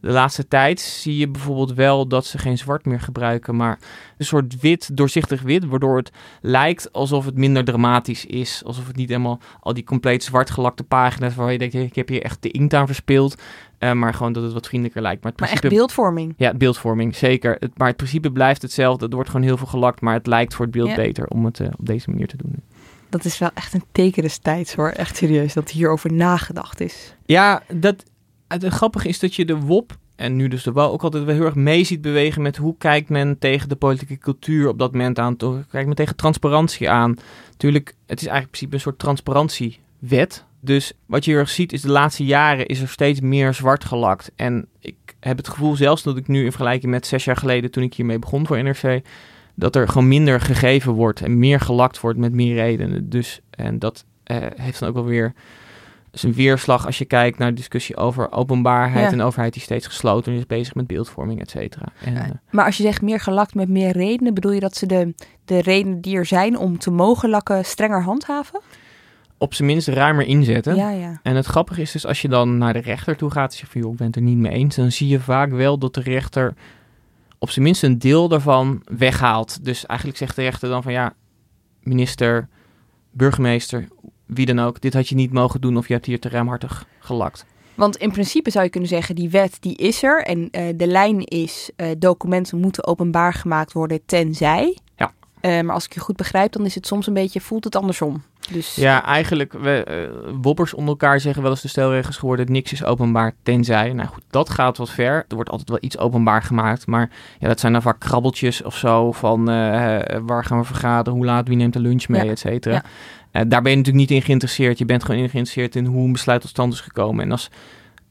De laatste tijd zie je bijvoorbeeld wel dat ze geen zwart meer gebruiken, maar een soort wit, doorzichtig wit, waardoor het lijkt alsof het minder dramatisch is. Alsof het niet helemaal al die compleet zwart gelakte pagina's waar je denkt, ik heb hier echt de inkt aan verspeeld. Eh, maar gewoon dat het wat vriendelijker lijkt. Maar, het Maar echt principe, beeldvorming. Ja, beeldvorming, zeker. Het, maar het principe blijft hetzelfde. Er wordt gewoon heel veel gelakt, maar het lijkt voor het beeld Ja. beter om het eh, op deze manier te doen. Dat is wel echt een teken des tijds hoor. Echt serieus, dat hierover nagedacht is. Ja, dat, het grappige is dat je de WOP en nu dus de WOW ook altijd wel heel erg mee ziet bewegen met hoe kijkt men tegen de politieke cultuur op dat moment aan. Hoe kijkt men tegen transparantie aan. Natuurlijk, het is eigenlijk in principe een soort transparantiewet. Dus wat je heel erg ziet is de laatste jaren is er steeds meer zwart gelakt. En ik heb het gevoel zelfs dat ik nu in vergelijking met zes jaar geleden toen ik hiermee begon voor NRC, dat er gewoon minder gegeven wordt en meer gelakt wordt met meer redenen. Dus, en dat eh, heeft dan ook wel weer zijn weerslag als je kijkt naar de discussie over openbaarheid Ja. en overheid die steeds gesloten is bezig met beeldvorming, et cetera. Eh, Maar als je zegt meer gelakt met meer redenen, bedoel je dat ze de, de redenen die er zijn om te mogen lakken strenger handhaven? op zijn minst ruimer inzetten. Ja, ja. En het grappige is dus als je dan naar de rechter toe gaat en zegt van joh, ik ben het er niet mee eens, dan zie je vaak wel dat de rechter op zijn minst een deel daarvan weghaalt. Dus eigenlijk zegt de rechter dan van ja, minister, burgemeester, wie dan ook, dit had je niet mogen doen of je hebt hier te ruimhartig gelakt. Want in principe zou je kunnen zeggen, die wet die is er. En eh, de lijn is, eh, documenten moeten openbaar gemaakt worden tenzij. Ja. Eh, maar als ik je goed begrijp, dan is het soms een beetje, voelt het andersom. Dus Ja, eigenlijk, we, wobbers onder elkaar zeggen wel eens de stelregels geworden, niks is openbaar tenzij. Nou goed, dat gaat wat ver. Er wordt altijd wel iets openbaar gemaakt, maar ja, dat zijn dan vaak krabbeltjes of zo van waar gaan we vergaderen, hoe laat, wie neemt de lunch mee, Ja, et cetera. ja. Eh, daar ben je natuurlijk niet in geïnteresseerd. Je bent gewoon in geïnteresseerd in hoe een besluit tot stand is gekomen. En als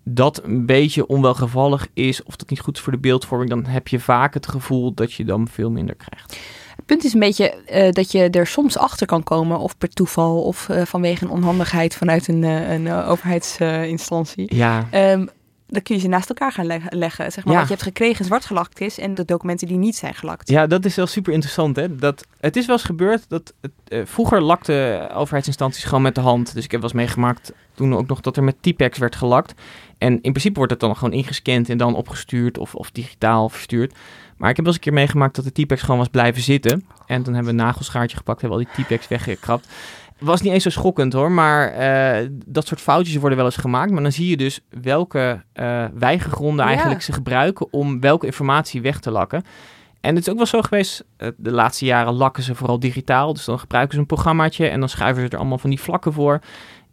dat een beetje onwelgevallig is, of dat niet goed is voor de beeldvorming, dan heb je vaak het gevoel dat je dan veel minder krijgt. het punt is een beetje eh, dat je er soms achter kan komen, of per toeval, of eh, vanwege een onhandigheid vanuit een, een overheidsinstantie. Ja, Ehm, dan kun je ze naast elkaar gaan leg- leggen. Zeg maar, Ja. wat je hebt gekregen zwart gelakt is en de documenten die niet zijn gelakt. Ja, dat is wel super interessant. Hè? Dat, het is wel eens gebeurd dat eh, vroeger lakten overheidsinstanties gewoon met de hand. Dus ik heb wel eens meegemaakt toen ook nog dat er met T-Pex werd gelakt. En in principe wordt het dan gewoon ingescand en dan opgestuurd of, of digitaal verstuurd. Maar ik heb wel eens een keer meegemaakt dat de T-Pex gewoon was blijven zitten. En toen hebben we een nagelschaartje gepakt, hebben al die T-Pex weggekrapt. Was niet eens zo schokkend hoor, maar eh, dat soort foutjes worden wel eens gemaakt. Maar dan zie je dus welke eh weigergronden Ja. eigenlijk ze gebruiken om welke informatie weg te lakken. En het is ook wel zo geweest, eh, de laatste jaren lakken ze vooral digitaal. Dus dan gebruiken ze een programmaatje en dan schuiven ze er allemaal van die vlakken voor.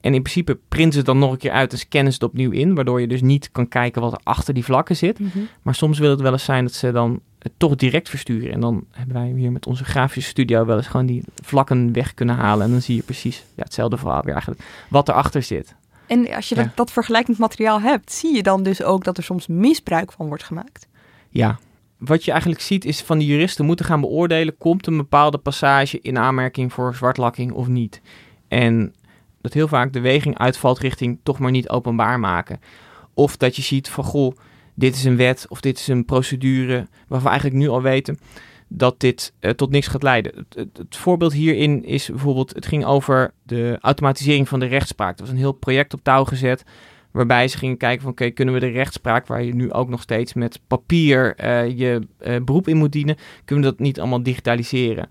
En in principe printen ze het dan nog een keer uit en scannen ze het opnieuw in. Waardoor je dus niet kan kijken wat er achter die vlakken zit. Mhm. Maar soms wil het wel eens zijn dat ze dan het toch direct versturen. En dan hebben wij hier met onze grafische studio wel eens gewoon die vlakken weg kunnen halen. En dan zie je precies ja, hetzelfde verhaal weer eigenlijk. Wat erachter zit. En als je Ja. dat, dat vergelijkend materiaal hebt, zie je dan dus ook dat er soms misbruik van wordt gemaakt. Ja. Wat je eigenlijk ziet is van de juristen moeten gaan beoordelen... komt een bepaalde passage in aanmerking voor zwartlakking of niet. En dat heel vaak de weging uitvalt richting toch maar niet openbaar maken. Of dat je ziet van goh, dit is een wet of dit is een procedure... waarvan we eigenlijk nu al weten dat dit eh, tot niks gaat leiden. Het, het, voorbeeld hierin is bijvoorbeeld... het ging over de automatisering van de rechtspraak. Er was een heel project op touw gezet... Waarbij ze gingen kijken van oké, kunnen we de rechtspraak, waar je nu ook nog steeds met papier eh, je eh, beroep in moet dienen, kunnen we dat niet allemaal digitaliseren?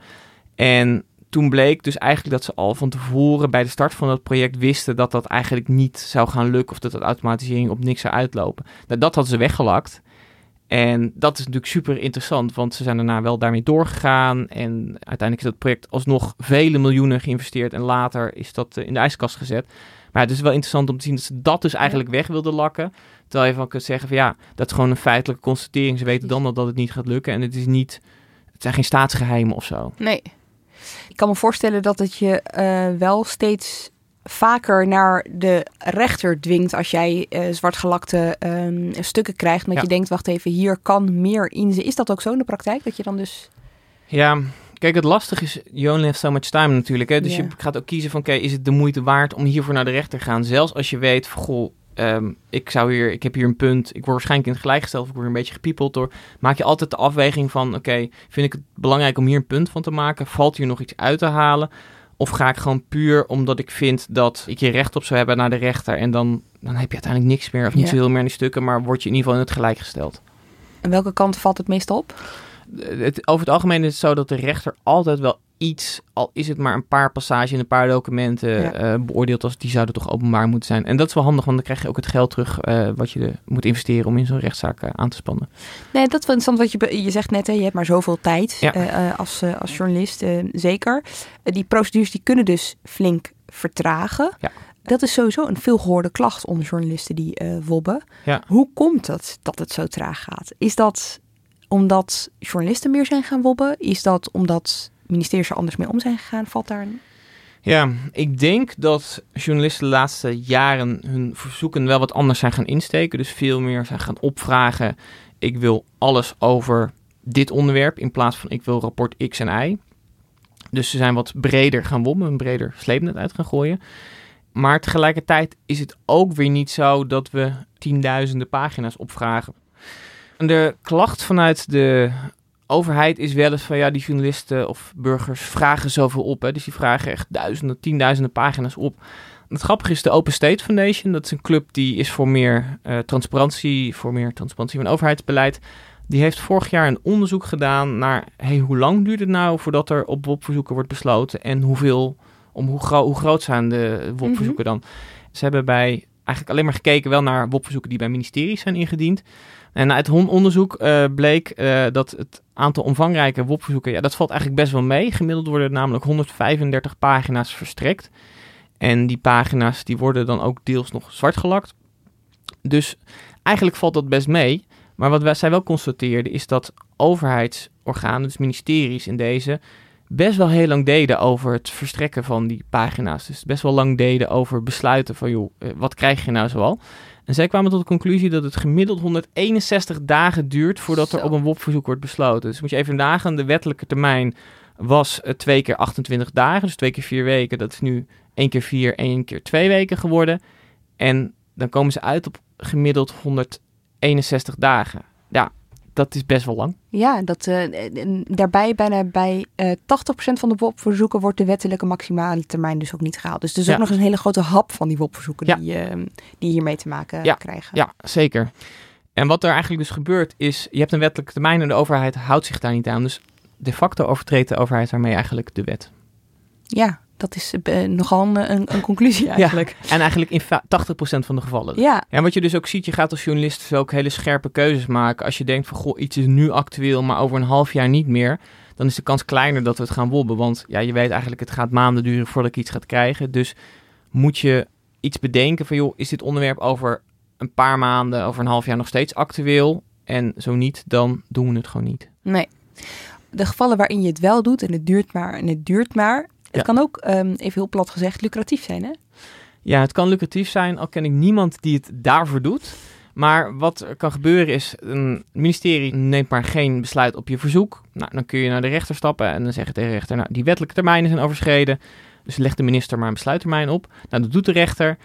En toen bleek dus eigenlijk dat ze al van tevoren bij de start van dat project wisten dat dat eigenlijk niet zou gaan lukken of dat de automatisering op niks zou uitlopen. Nou, dat hadden ze weggelakt. En dat is natuurlijk super interessant, want ze zijn daarna wel daarmee doorgegaan. En uiteindelijk is dat project alsnog vele miljoenen geïnvesteerd. En later is dat eh, in de ijskast gezet. Maar het is wel interessant om te zien dat ze dat dus eigenlijk weg wilden lakken. Terwijl je van kunt zeggen van ja, dat is gewoon een feitelijke constatering. Ze weten dan al dat het niet gaat lukken. En het is niet, het zijn geen staatsgeheimen of zo. Nee. Ik kan me voorstellen dat het je eh, wel steeds vaker naar de rechter dwingt als jij eh, zwartgelakte ehm, stukken krijgt. Omdat Ja. je denkt, wacht even, hier kan meer in. Is dat ook zo in de praktijk? Dat je dan dus... Ja, kijk, het lastige is, you only have so much time natuurlijk. Hè? Dus je gaat ook kiezen van, oké, is het de moeite waard om hiervoor naar de rechter te gaan? Zelfs als je weet van, goh, ehm, ik, zou hier, ik heb hier een punt, ik word waarschijnlijk in het gelijk gesteld, of ik word een beetje gepiepeld door. Maak je altijd de afweging van, oké, vind ik het belangrijk om hier een punt van te maken? Valt hier nog iets uit te halen? Of ga ik gewoon puur omdat ik vind dat ik hier recht op zou hebben naar de rechter en dan, dan heb je uiteindelijk niks meer of niet Ja. zoveel meer in die stukken, maar word je in ieder geval in het gelijk gesteld. En welke kant valt het meest op? het, over het algemeen is het zo dat de rechter altijd wel iets, al is het maar een paar passages in een paar documenten, Ja. eh, beoordeelt als die zouden toch openbaar moeten zijn. En dat is wel handig, want dan krijg je ook het geld terug eh, wat je moet investeren om in zo'n rechtszaak eh, aan te spannen. Nee, dat is wel interessant wat je, je zegt net. Hè, je hebt maar zoveel tijd Ja. als, als journalist, zeker. Die procedures die kunnen dus flink vertragen. Ja. Dat is sowieso een veelgehoorde klacht onder journalisten die wobben. Ja. Hoe komt het dat het zo traag gaat? Is dat omdat journalisten meer zijn gaan wobben? Is dat omdat ministeries er anders mee om zijn gegaan? Valt daar een... Ja, ik denk dat journalisten de laatste jaren hun verzoeken wel wat anders zijn gaan insteken. Dus veel meer zijn gaan opvragen. Ik wil alles over dit onderwerp in plaats van ik wil rapport X en Y. Dus ze zijn wat breder gaan wommen, een breder sleepnet uit gaan gooien. Maar tegelijkertijd is het ook weer niet zo dat we tienduizenden pagina's opvragen. En de klacht vanuit de overheid is wel eens van ja, die journalisten of burgers vragen zoveel op. Hè. Dus die vragen echt duizenden, tienduizenden pagina's op. Het grappige is de Open State Foundation. Dat is een club die is voor meer eh, transparantie, voor meer transparantie van overheidsbeleid. Die heeft vorig jaar een onderzoek gedaan naar hey, hoe lang duurt het nou voordat er op WOP-verzoeken wordt besloten en hoeveel, om hoe, gro- hoe groot zijn de WOP-verzoeken dan. Ze hebben bij eigenlijk alleen maar gekeken wel naar WOP-verzoeken die bij ministeries zijn ingediend. En uit onderzoek eh, bleek eh, dat het aantal omvangrijke WOP-verzoeken, ja, dat valt eigenlijk best wel mee. Gemiddeld worden namelijk 135 pagina's verstrekt. En die pagina's die worden dan ook deels nog zwart gelakt. Dus eigenlijk valt dat best mee. Maar wat wij, zij wel constateerden is dat overheidsorganen, dus ministeries in deze, best wel heel lang deden over het verstrekken van die pagina's. Dus best wel lang deden over besluiten van, joh, eh, wat krijg je nou zoal? En zij kwamen tot de conclusie dat het gemiddeld 161 dagen duurt voordat er op een WOP-verzoek wordt besloten. Dus moet je even nagaan, de wettelijke termijn was eh, twee keer 28 dagen, dus twee keer vier weken. Dat is nu één keer vier, één keer twee weken geworden. En dan komen ze uit op gemiddeld 161 dagen. Ja, dat is best wel lang. Ja, dat, uh, en daarbij bijna bij uh, 80% van de WOP-verzoeken wordt de wettelijke maximale termijn dus ook niet gehaald. Dus er is Ja. ook nog eens een hele grote hap van die WOP-verzoeken Ja. die, eh, die hiermee te maken Ja. krijgen. Ja, zeker. En wat er eigenlijk dus gebeurt is, je hebt een wettelijke termijn en de overheid houdt zich daar niet aan. Dus de facto overtreedt de overheid daarmee eigenlijk de wet. Ja, dat is eh, nogal een, een, een conclusie eigenlijk. En eigenlijk in fa- 80% van de gevallen. Ja. En wat je dus ook ziet, je gaat als journalist dus ook hele scherpe keuzes maken. Als je denkt van, goh, iets is nu actueel, maar over een half jaar niet meer. Dan is de kans kleiner dat we het gaan wobben. Want ja, je weet eigenlijk, het gaat maanden duren voordat ik iets gaat krijgen. Dus moet je iets bedenken van, joh, is dit onderwerp over een paar maanden, over een half jaar nog steeds actueel? En zo niet, dan doen we het gewoon niet. Nee. De gevallen waarin je het wel doet en het duurt maar en het duurt maar. Het kan ook, ehm, even heel plat gezegd, lucratief zijn hè? Ja, het kan lucratief zijn, al ken ik niemand die het daarvoor doet. Maar wat er kan gebeuren is, een ministerie neemt maar geen besluit op je verzoek. Nou, dan kun je naar de rechter stappen en dan zeggen tegen de rechter, nou, die wettelijke termijnen zijn overschreden. Dus legt de minister maar een besluittermijn op. Nou, dat doet de rechter.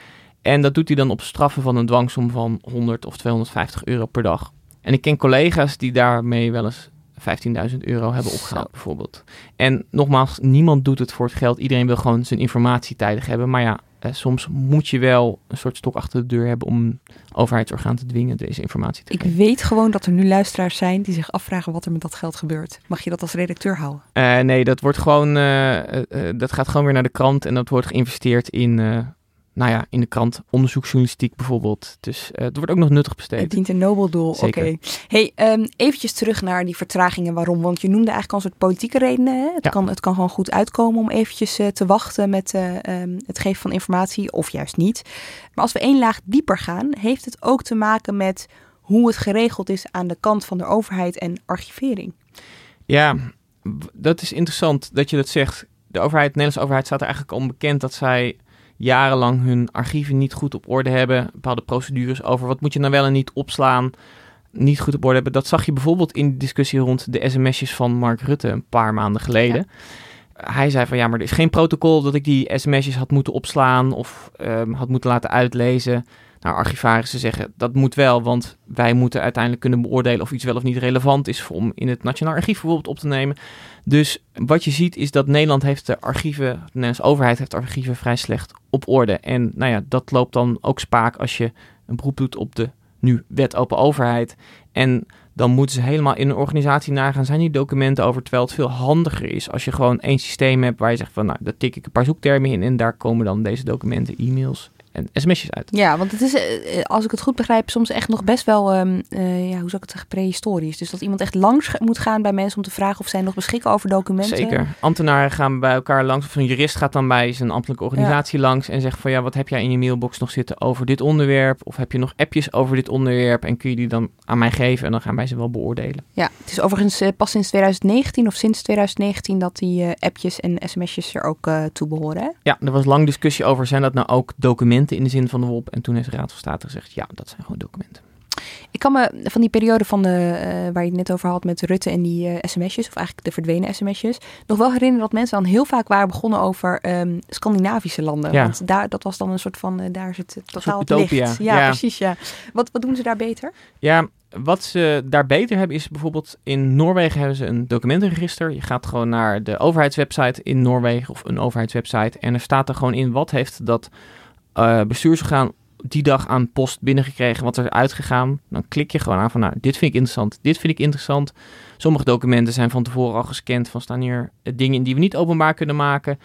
En dat doet hij dan op straffen van een dwangsom van 100 of 250 euro per dag. En ik ken collega's die daarmee wel eens 15.000 euro hebben opgehaald, bijvoorbeeld. En nogmaals, niemand doet het voor het geld. Iedereen wil gewoon zijn informatie tijdig hebben. Maar ja, eh, soms moet je wel een soort stok achter de deur hebben om een overheidsorgaan te dwingen deze informatie te Ik geven. weet gewoon dat er nu luisteraars zijn die zich afvragen wat er met dat geld gebeurt. Mag je dat als redacteur houden? Eh, nee, dat wordt gewoon, eh, dat gaat gewoon weer naar de krant en dat wordt geïnvesteerd in, nou ja, in de krant onderzoeksjournalistiek bijvoorbeeld. Dus eh, het wordt ook nog nuttig besteed. Het dient een nobel doel. Oké. Hey, ehm, eventjes terug naar die vertragingen. Waarom? Want je noemde eigenlijk al een soort politieke redenen. Hè? Het, Ja. kan, het kan gewoon goed uitkomen om eventjes eh, te wachten met eh, ehm, het geven van informatie, of juist niet. Maar als we één laag dieper gaan, heeft het ook te maken met hoe het geregeld is aan de kant van de overheid en archivering. Ja, dat is interessant dat je dat zegt. De overheid, de Nederlandse overheid staat er eigenlijk al bekend dat zij jarenlang hun archieven niet goed op orde hebben. Bepaalde procedures over wat moet je nou wel en niet opslaan. Niet goed op orde hebben. Dat zag je bijvoorbeeld in de discussie rond de sms'jes van Mark Rutte een paar maanden geleden. Hij zei van ja, maar er is geen protocol dat ik die sms'jes had moeten opslaan of ehm, had moeten laten uitlezen. Nou, archivarissen zeggen dat moet wel, want wij moeten uiteindelijk kunnen beoordelen of iets wel of niet relevant is om in het Nationaal Archief bijvoorbeeld op te nemen. Dus wat je ziet is dat Nederland heeft de archieven, de overheid heeft archieven vrij slecht op orde. En nou ja, dat loopt dan ook spaak als je een beroep doet op de nu wet open overheid. En dan moeten ze helemaal in een organisatie nagaan, zijn die documenten over, terwijl het veel handiger is als je gewoon één systeem hebt waar je zegt van, nou, daar tik ik een paar zoektermen in en daar komen dan deze documenten, e-mails en sms'jes uit. Ja, want het is, eh, eh, als ik het goed begrijp, soms echt nog best wel, ehm, eh, ja, hoe zou ik het zeggen, prehistorisch. Dus dat iemand echt langs moet gaan bij mensen om te vragen of zij nog beschikken over documenten. Zeker. Ambtenaren gaan bij elkaar langs. Of een jurist gaat dan bij zijn ambtelijke organisatie langs en zegt van ja, wat heb jij in je mailbox nog zitten over dit onderwerp? Of heb je nog appjes over dit onderwerp? En kun je die dan aan mij geven en dan gaan wij ze wel beoordelen. Ja, het is overigens pas sinds 2019 of sinds 2019 dat die appjes en sms'jes er ook toe behoren. Hè? Ja, er was lang discussie over, zijn dat nou ook documenten in de zin van de WOP? En toen heeft de Raad van State gezegd, ja, dat zijn gewoon documenten. Ik kan me van die periode van de, eh, waar je het net over had met Rutte en die eh, sms'jes, of eigenlijk de verdwenen sms'jes, nog wel herinneren dat mensen dan heel vaak waren begonnen over ehm, Scandinavische landen. Ja. Want daar, dat was dan een soort van, eh, daar zit het totaal het licht. Ja, Ja. precies. Ja. Wat, wat doen ze daar beter? Ja, wat ze daar beter hebben is bijvoorbeeld in Noorwegen hebben ze een documentenregister. Je gaat gewoon naar de overheidswebsite in Noorwegen of een overheidswebsite en er staat er gewoon in wat heeft dat eh bestuursorgaan die dag aan post binnengekregen, wat er uitgegaan. Dan klik je gewoon aan van nou, dit vind ik interessant, dit vind ik interessant. Sommige documenten zijn van tevoren al gescand van staan hier dingen in die we niet openbaar kunnen maken.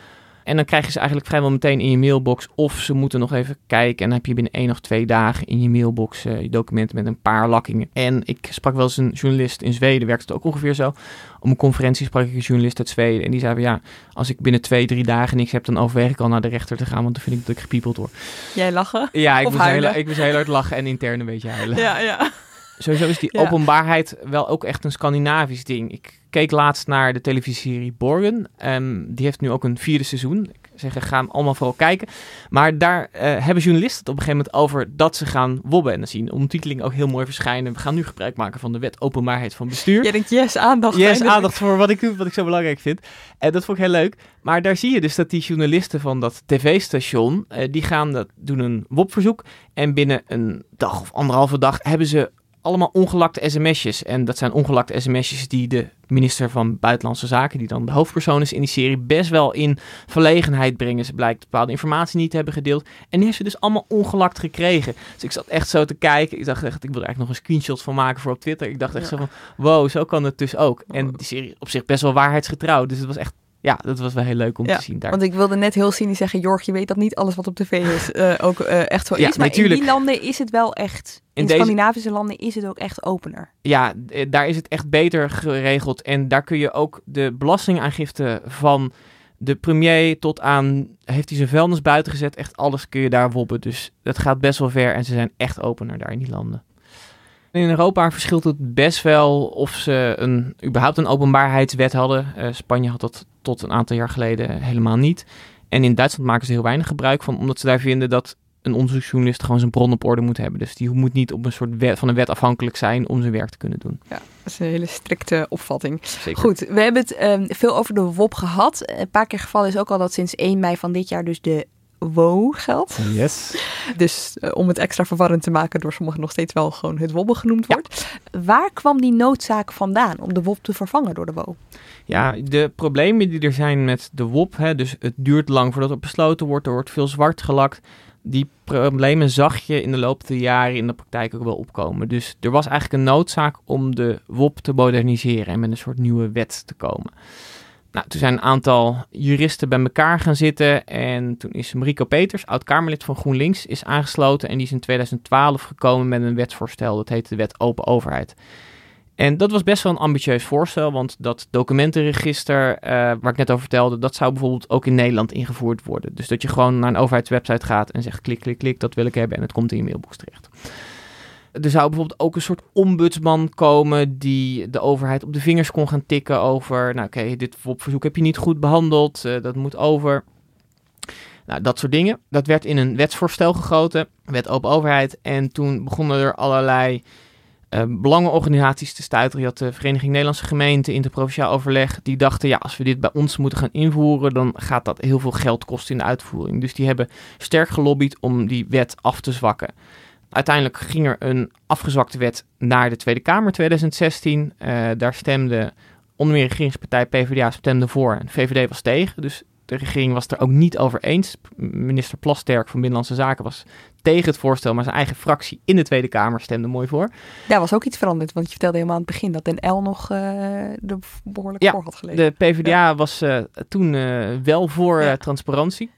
En dan krijg je ze eigenlijk vrijwel meteen in je mailbox. Of ze moeten nog even kijken. En dan heb je binnen één of twee dagen in je mailbox eh, je documenten met een paar lakkingen. En ik sprak wel eens een journalist in Zweden, werkt het ook ongeveer zo. Op een conferentie sprak ik een journalist uit Zweden. En die zei van ja, als ik binnen twee, drie dagen niks heb, dan overweeg ik al naar de rechter te gaan. Want dan vind ik dat ik gepiepeld word. Jij lachen? Ja, ik moest, heel, ik moest heel hard lachen en intern een beetje huilen. Ja, ja. Sowieso is die Ja. openbaarheid wel ook echt een Scandinavisch ding. Ik keek laatst naar de televisieserie Borgen. Ehm, die heeft nu ook een vierde seizoen. Ik zeggen, ga hem allemaal vooral kijken. Maar daar eh, hebben journalisten het op een gegeven moment over dat ze gaan wobben. En dan zien de ondertiteling ook heel mooi verschijnen. We gaan nu gebruik maken van de wet openbaarheid van bestuur. Jij denkt, yes, aandacht. Yes, eindelijk. aandacht voor wat ik, wat ik zo belangrijk vind. En dat vond ik heel leuk. Maar daar zie je dus dat die journalisten van dat tv-station, eh, die gaan dat, doen een WOP-verzoek. En binnen een dag of anderhalve dag hebben ze allemaal ongelakte sms'jes. En dat zijn ongelakte sms'jes die de minister van Buitenlandse Zaken, die dan de hoofdpersoon is in die serie, best wel in verlegenheid brengen. Ze blijkt bepaalde informatie niet te hebben gedeeld. En die heeft ze dus allemaal ongelakt gekregen. Dus ik zat echt zo te kijken. Ik dacht echt, ik wil er eigenlijk nog een screenshot van maken voor op Twitter. Ik dacht echt zo van, wow, zo kan het dus ook. En die serie op zich best wel waarheidsgetrouw. Dus het was echt, ja, dat was wel heel leuk om Ja, te zien daar. Want ik wilde net heel cynisch zeggen, Jorg, je weet dat niet alles wat op tv is eh, ook eh, echt zo Ja, is. Maar natuurlijk. in die landen is het wel echt, in, In deze- Scandinavische landen is het ook echt opener. ja, eh, daar is het echt beter geregeld. En daar kun je ook de belastingaangifte van de premier tot aan... heeft hij zijn vuilnis buiten gezet. Echt alles kun je daar wobben. Dus dat gaat best wel ver. En ze zijn echt opener daar in die landen. In Europa verschilt het best wel of ze een, überhaupt een openbaarheidswet hadden. Spanje had dat tot een aantal jaar geleden helemaal niet. En in Duitsland maken ze heel weinig gebruik van, omdat ze daar vinden dat een onderzoeksjournalist gewoon zijn bron op orde moet hebben. Dus die moet niet op een soort wet, van een wet afhankelijk zijn om zijn werk te kunnen doen. Dat is een hele strikte opvatting. Zeker. Goed, we hebben het ehm, veel over de WOP gehad. Een paar keer gevallen is ook al dat sinds 1 mei van dit jaar dus de WO geldt. Yes. Dus eh, om het extra verwarrend te maken door sommigen nog steeds wel gewoon het WOBBE genoemd wordt. Waar kwam die noodzaak vandaan om de WOP te vervangen door de WO? Ja, de problemen die er zijn met de WOP, hè, dus het duurt lang voordat er besloten wordt, er wordt veel zwart gelakt. Die problemen zag je in de loop der jaren in de praktijk ook wel opkomen. Dus er was eigenlijk een noodzaak om de WOP te moderniseren en met een soort nieuwe wet te komen. Nou, toen zijn een aantal juristen bij elkaar gaan zitten en toen is Mariko Peters, oud-Kamerlid van GroenLinks, is aangesloten en die is in 2012 gekomen met een wetsvoorstel, dat heette de Wet Open Overheid. En dat was best wel een ambitieus voorstel, want dat documentenregister eh, waar ik net over vertelde, dat zou bijvoorbeeld ook in Nederland ingevoerd worden. Dus dat je gewoon naar een overheidswebsite gaat en zegt klik, klik, klik, dat wil ik hebben en het komt in je mailbox terecht. Er zou bijvoorbeeld ook een soort ombudsman komen die de overheid op de vingers kon gaan tikken over, nou oké, dit verzoek heb je niet goed behandeld, eh, dat moet over. Nou, dat soort dingen. Dat werd in een wetsvoorstel gegoten, wet open overheid. En toen begonnen er allerlei eh, belangenorganisaties te stuiteren. Je had de Vereniging Nederlandse Gemeenten, Interprovinciaal Overleg. Die dachten, ja, als we dit bij ons moeten gaan invoeren, dan gaat dat heel veel geld kosten in de uitvoering. Dus die hebben sterk gelobbyd om die wet af te zwakken. Uiteindelijk ging er een afgezwakte wet naar de Tweede Kamer 2016. Eh, daar stemde onder meer de regeringspartij PvdA stemde voor en VVD was tegen. Dus de regering was het er ook niet over eens. Minister Plasterk van Binnenlandse Zaken was tegen het voorstel, maar zijn eigen fractie in de Tweede Kamer stemde mooi voor. Daar was ook iets veranderd, want je vertelde helemaal aan het begin dat Den L nog eh er behoorlijk Ja, voor had gelegen. De PvdA was eh, toen wel voor Ja. transparantie.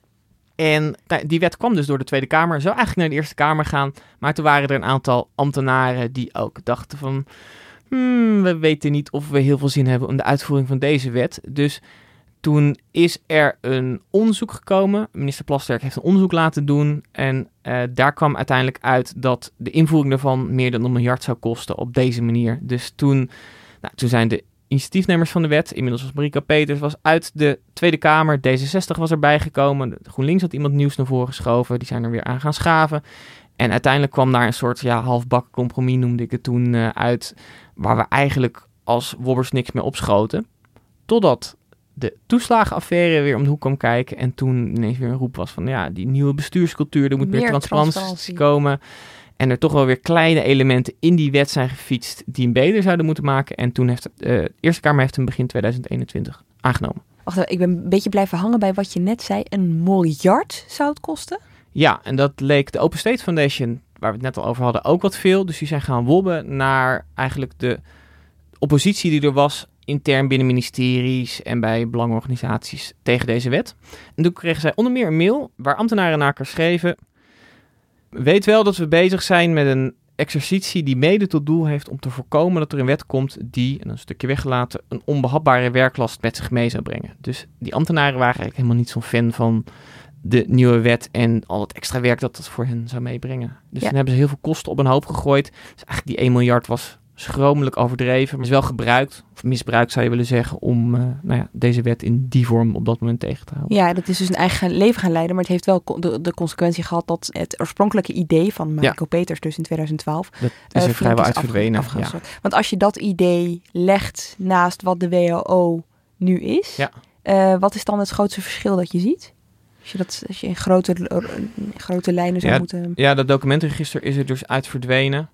En die wet kwam dus door de Tweede Kamer, zou eigenlijk naar de Eerste Kamer gaan. Maar toen waren er een aantal ambtenaren die ook dachten van... "Hmm, we weten niet of we heel veel zin hebben om de uitvoering van deze wet. Dus toen is er een onderzoek gekomen. Minister Plasterk heeft een onderzoek laten doen. En eh, daar kwam uiteindelijk uit dat de invoering daarvan meer dan een miljard zou kosten op deze manier. Dus toen, nou, toen zijn de initiatiefnemers van de wet, inmiddels was Marika Peters, was uit de Tweede Kamer. D66 was erbij gekomen. De GroenLinks had iemand nieuws naar voren geschoven. Die zijn er weer aan gaan schaven. En uiteindelijk kwam daar een soort ja, halfbak compromis, noemde ik het toen, eh, uit. Waar we eigenlijk als wobbers niks meer opschoten. Totdat de toeslagenaffaire weer om de hoek kwam kijken. En toen ineens weer een roep was van ja, die nieuwe bestuurscultuur, er moet meer, Meer transparantie, transparantie. komen. En er toch wel weer kleine elementen in die wet zijn gefietst die hem beter zouden moeten maken. En toen heeft eh, de Eerste Kamer heeft hem begin 2021 aangenomen. Wacht ik ben een beetje blijven hangen bij wat je net zei. Een miljard zou het kosten? Ja, en dat leek de Open State Foundation, waar we het net al over hadden, ook wat veel. Dus die zijn gaan wobben naar eigenlijk de oppositie die er was intern binnen ministeries en bij belangenorganisaties tegen deze wet. En toen kregen zij onder meer een mail waar ambtenaren naar elkaar schreven. Weet wel dat we bezig zijn met een exercitie die mede tot doel heeft om te voorkomen dat er een wet komt die, en een stukje weggelaten, een onbehapbare werklast met zich mee zou brengen. Dus die ambtenaren waren eigenlijk helemaal niet zo'n fan van de nieuwe wet en al het extra werk dat dat voor hen zou meebrengen. Dus Ja. toen hebben ze heel veel kosten op een hoop gegooid. Dus eigenlijk die 1 miljard was schromelijk overdreven, maar is wel gebruikt, of misbruikt zou je willen zeggen, om uh, nou ja, deze wet in die vorm op dat moment tegen te houden. Ja, dat is dus een eigen leven gaan leiden, maar het heeft wel de, de consequentie gehad dat het oorspronkelijke idee van Michael ja. Peters dus in 2012 dat is er uh, vrijwel uit verdwenen. Ja. Want als je dat idee legt naast wat de WHO nu is, ja. uh, wat is dan het grootste verschil dat je ziet? Als je, dat, als je in grote, in grote lijnen zou moeten... Ja, dat documentenregister is er dus uit verdwenen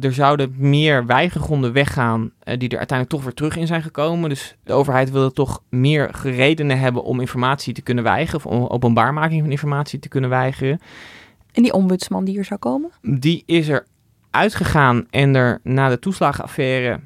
er zouden meer weigergronden weggaan uh, die er uiteindelijk toch weer terug in zijn gekomen. Dus de overheid wilde toch meer redenen hebben om informatie te kunnen weigeren of om openbaarmaking van informatie te kunnen weigeren. En die ombudsman die er zou komen? Die is er uitgegaan en er na de toeslagenaffaire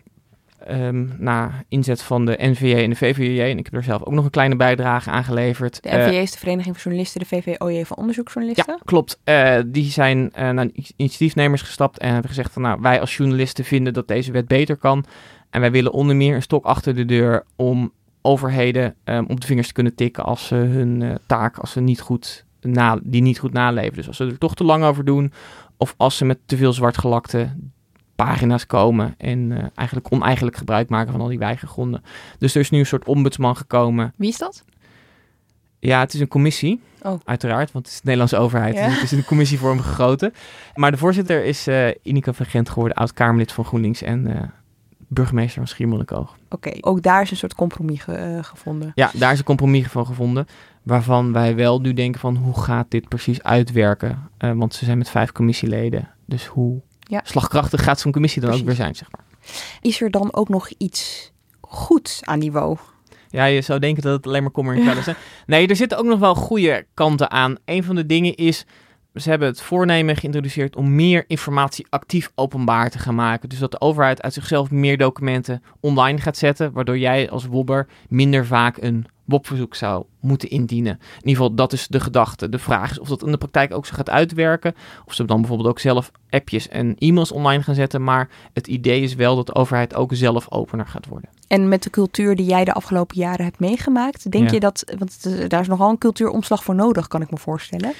Um, na inzet van de NVJ en de VVJ. En ik heb er zelf ook nog een kleine bijdrage aan geleverd. De NVJ is de Vereniging van Journalisten, de VVOJ van Onderzoeksjournalisten. Ja, klopt. Uh, die zijn uh, naar initiatiefnemers gestapt en hebben gezegd van nou, wij als journalisten vinden dat deze wet beter kan. En wij willen onder meer een stok achter de deur om overheden um, op de vingers te kunnen tikken als ze hun taak, als ze niet goed na, die niet goed naleven. Dus als ze er toch te lang over doen, of als ze met te veel zwartgelakte pagina's komen en uh, eigenlijk oneigenlijk gebruik maken van al die weigergronden. Dus er is nu een soort ombudsman gekomen. Wie is dat? Ja, het is een commissie, oh. uiteraard, want het is de Nederlandse overheid. Ja. Dus het is een commissievorm gegoten. Maar de voorzitter is uh, Ineke van Gent geworden, oud-Kamerlid van GroenLinks en uh, burgemeester van Schiermonnikoog. Oké, okay. ook daar is een soort compromis ge gevonden. Ja, daar is een compromis van gevonden, waarvan wij wel nu denken van hoe gaat dit precies uitwerken? want ze zijn met vijf commissieleden, dus hoe ja. slagkrachtig gaat zo'n commissie dan Precies. ook weer zijn, zeg maar. Is er dan ook nog iets goeds aan niveau? Ja, je zou denken dat het alleen maar kommer en kwel is. Hè? Nee, er zitten ook nog wel goede kanten aan. Een van de dingen is, ze hebben het voornemen geïntroduceerd om meer informatie actief openbaar te gaan maken. Dus dat de overheid uit zichzelf meer documenten online gaat zetten, waardoor jij als wobber minder vaak een WOP-verzoek zou moeten indienen. In ieder geval, dat is de gedachte. De vraag is of dat in de praktijk ook zo gaat uitwerken. Of ze dan bijvoorbeeld ook zelf appjes en e-mails online gaan zetten. Maar het idee is wel dat de overheid ook zelf opener gaat worden. En met de cultuur die jij de afgelopen jaren hebt meegemaakt, denk ja. je dat, want daar is nogal een cultuuromslag voor nodig, kan ik me voorstellen.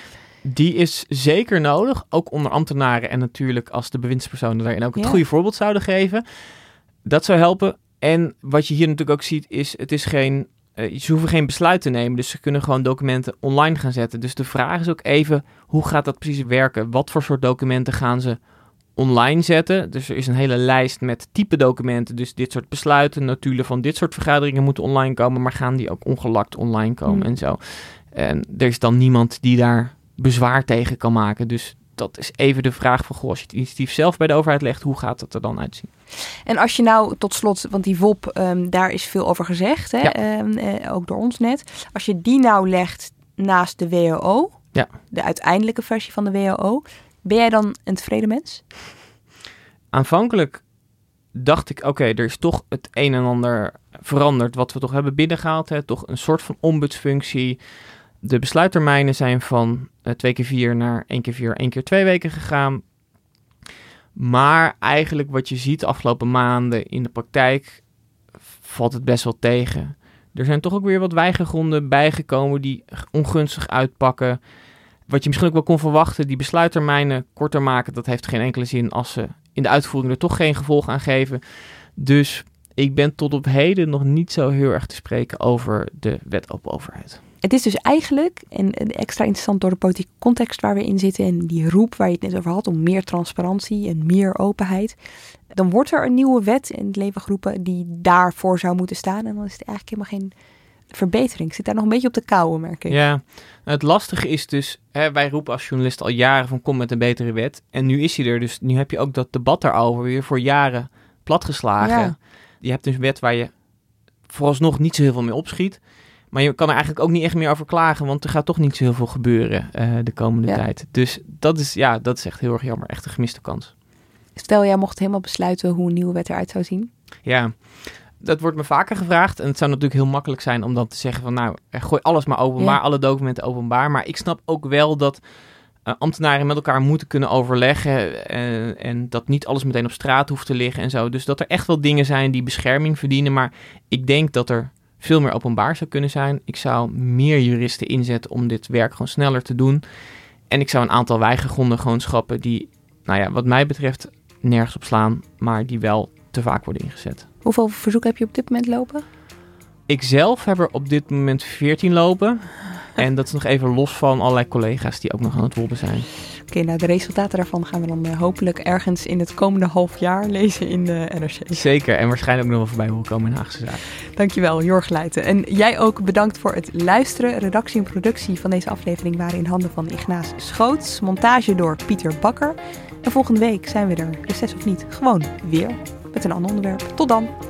Die is zeker nodig, ook onder ambtenaren en natuurlijk als de bewindspersonen daarin ook het ja. goede voorbeeld zouden geven. Dat zou helpen. En wat je hier natuurlijk ook ziet is, het is geen uh, ze hoeven geen besluit te nemen, dus ze kunnen gewoon documenten online gaan zetten. Dus de vraag is ook even, hoe gaat dat precies werken? Wat voor soort documenten gaan ze online zetten? Dus er is een hele lijst met type documenten. Dus dit soort besluiten, notulen van dit soort vergaderingen moeten online komen, maar gaan die ook ongelakt online komen mm. en zo. En er is dan niemand die daar bezwaar tegen kan maken. Dus dat is even de vraag van, goh, als je het initiatief zelf bij de overheid legt, hoe gaat dat er dan uitzien? En als je nou tot slot, want die WOP, um, daar is veel over gezegd, hè? Ja. Um, uh, ook door ons net. Als je die nou legt naast de WHO, ja. de uiteindelijke versie van de WHO, ben jij dan een tevreden mens? Aanvankelijk dacht ik, oké, okay, er is toch het een en ander veranderd wat we toch hebben binnengehaald. Hè? Toch een soort van ombudsfunctie. De besluittermijnen zijn van twee keer vier naar één keer vier, één keer twee weken gegaan. Maar eigenlijk wat je ziet afgelopen maanden in de praktijk valt het best wel tegen. Er zijn toch ook weer wat weigergronden bijgekomen die ongunstig uitpakken. Wat je misschien ook wel kon verwachten, die besluittermijnen korter maken, dat heeft geen enkele zin als ze in de uitvoering er toch geen gevolg aan geven. Dus ik ben tot op heden nog niet zo heel erg te spreken over de wet op overheid. Het is dus eigenlijk, en extra interessant door de politieke context waar we in zitten en die roep waar je het net over had, om meer transparantie en meer openheid. Dan wordt er een nieuwe wet in het leven geroepen die daarvoor zou moeten staan. En dan is het eigenlijk helemaal geen verbetering. Ik zit daar nog een beetje op de kouwen, merk ik. Ja, het lastige is dus, hè, wij roepen als journalisten al jaren van kom met een betere wet. En nu is hij er, dus nu heb je ook dat debat daarover weer voor jaren platgeslagen. Ja. Je hebt dus een wet waar je vooralsnog niet zo heel veel mee opschiet. Maar je kan er eigenlijk ook niet echt meer over klagen, want er gaat toch niet zo heel veel gebeuren uh, de komende Ja. tijd. Dus dat is, ja, dat is echt heel erg jammer. Echt een gemiste kans. Stel, jij mocht helemaal besluiten hoe een nieuwe wet eruit zou zien. Ja, dat wordt me vaker gevraagd. En het zou natuurlijk heel makkelijk zijn om dan te zeggen van... nou, eh, gooi alles maar openbaar, Ja. alle documenten openbaar. Maar ik snap ook wel dat eh, ambtenaren met elkaar moeten kunnen overleggen... eh, en dat niet alles meteen op straat hoeft te liggen en zo. Dus dat er echt wel dingen zijn die bescherming verdienen. Maar ik denk dat er veel meer openbaar zou kunnen zijn. Ik zou meer juristen inzetten om dit werk gewoon sneller te doen. En ik zou een aantal weigergronden gewoon schrappen die, nou ja, wat mij betreft nergens op slaan, maar die wel te vaak worden ingezet. Hoeveel verzoeken heb je op dit moment lopen? Ik zelf heb er op dit moment 14 lopen. En dat is nog even los van allerlei collega's die ook nog aan het wolpen zijn. Oké, nou de resultaten daarvan gaan we dan eh, hopelijk ergens in het komende half jaar lezen in de NRC. Zeker, en waarschijnlijk ook nog wel voorbij wil komen in Haagse Zaak. Dankjewel, Jorg Leijten. En jij ook bedankt voor het luisteren. Redactie en productie van deze aflevering waren in handen van Ignaas Schoots. Montage door Pieter Bakker. En volgende week zijn we er, reces of niet, gewoon weer met een ander onderwerp. Tot dan!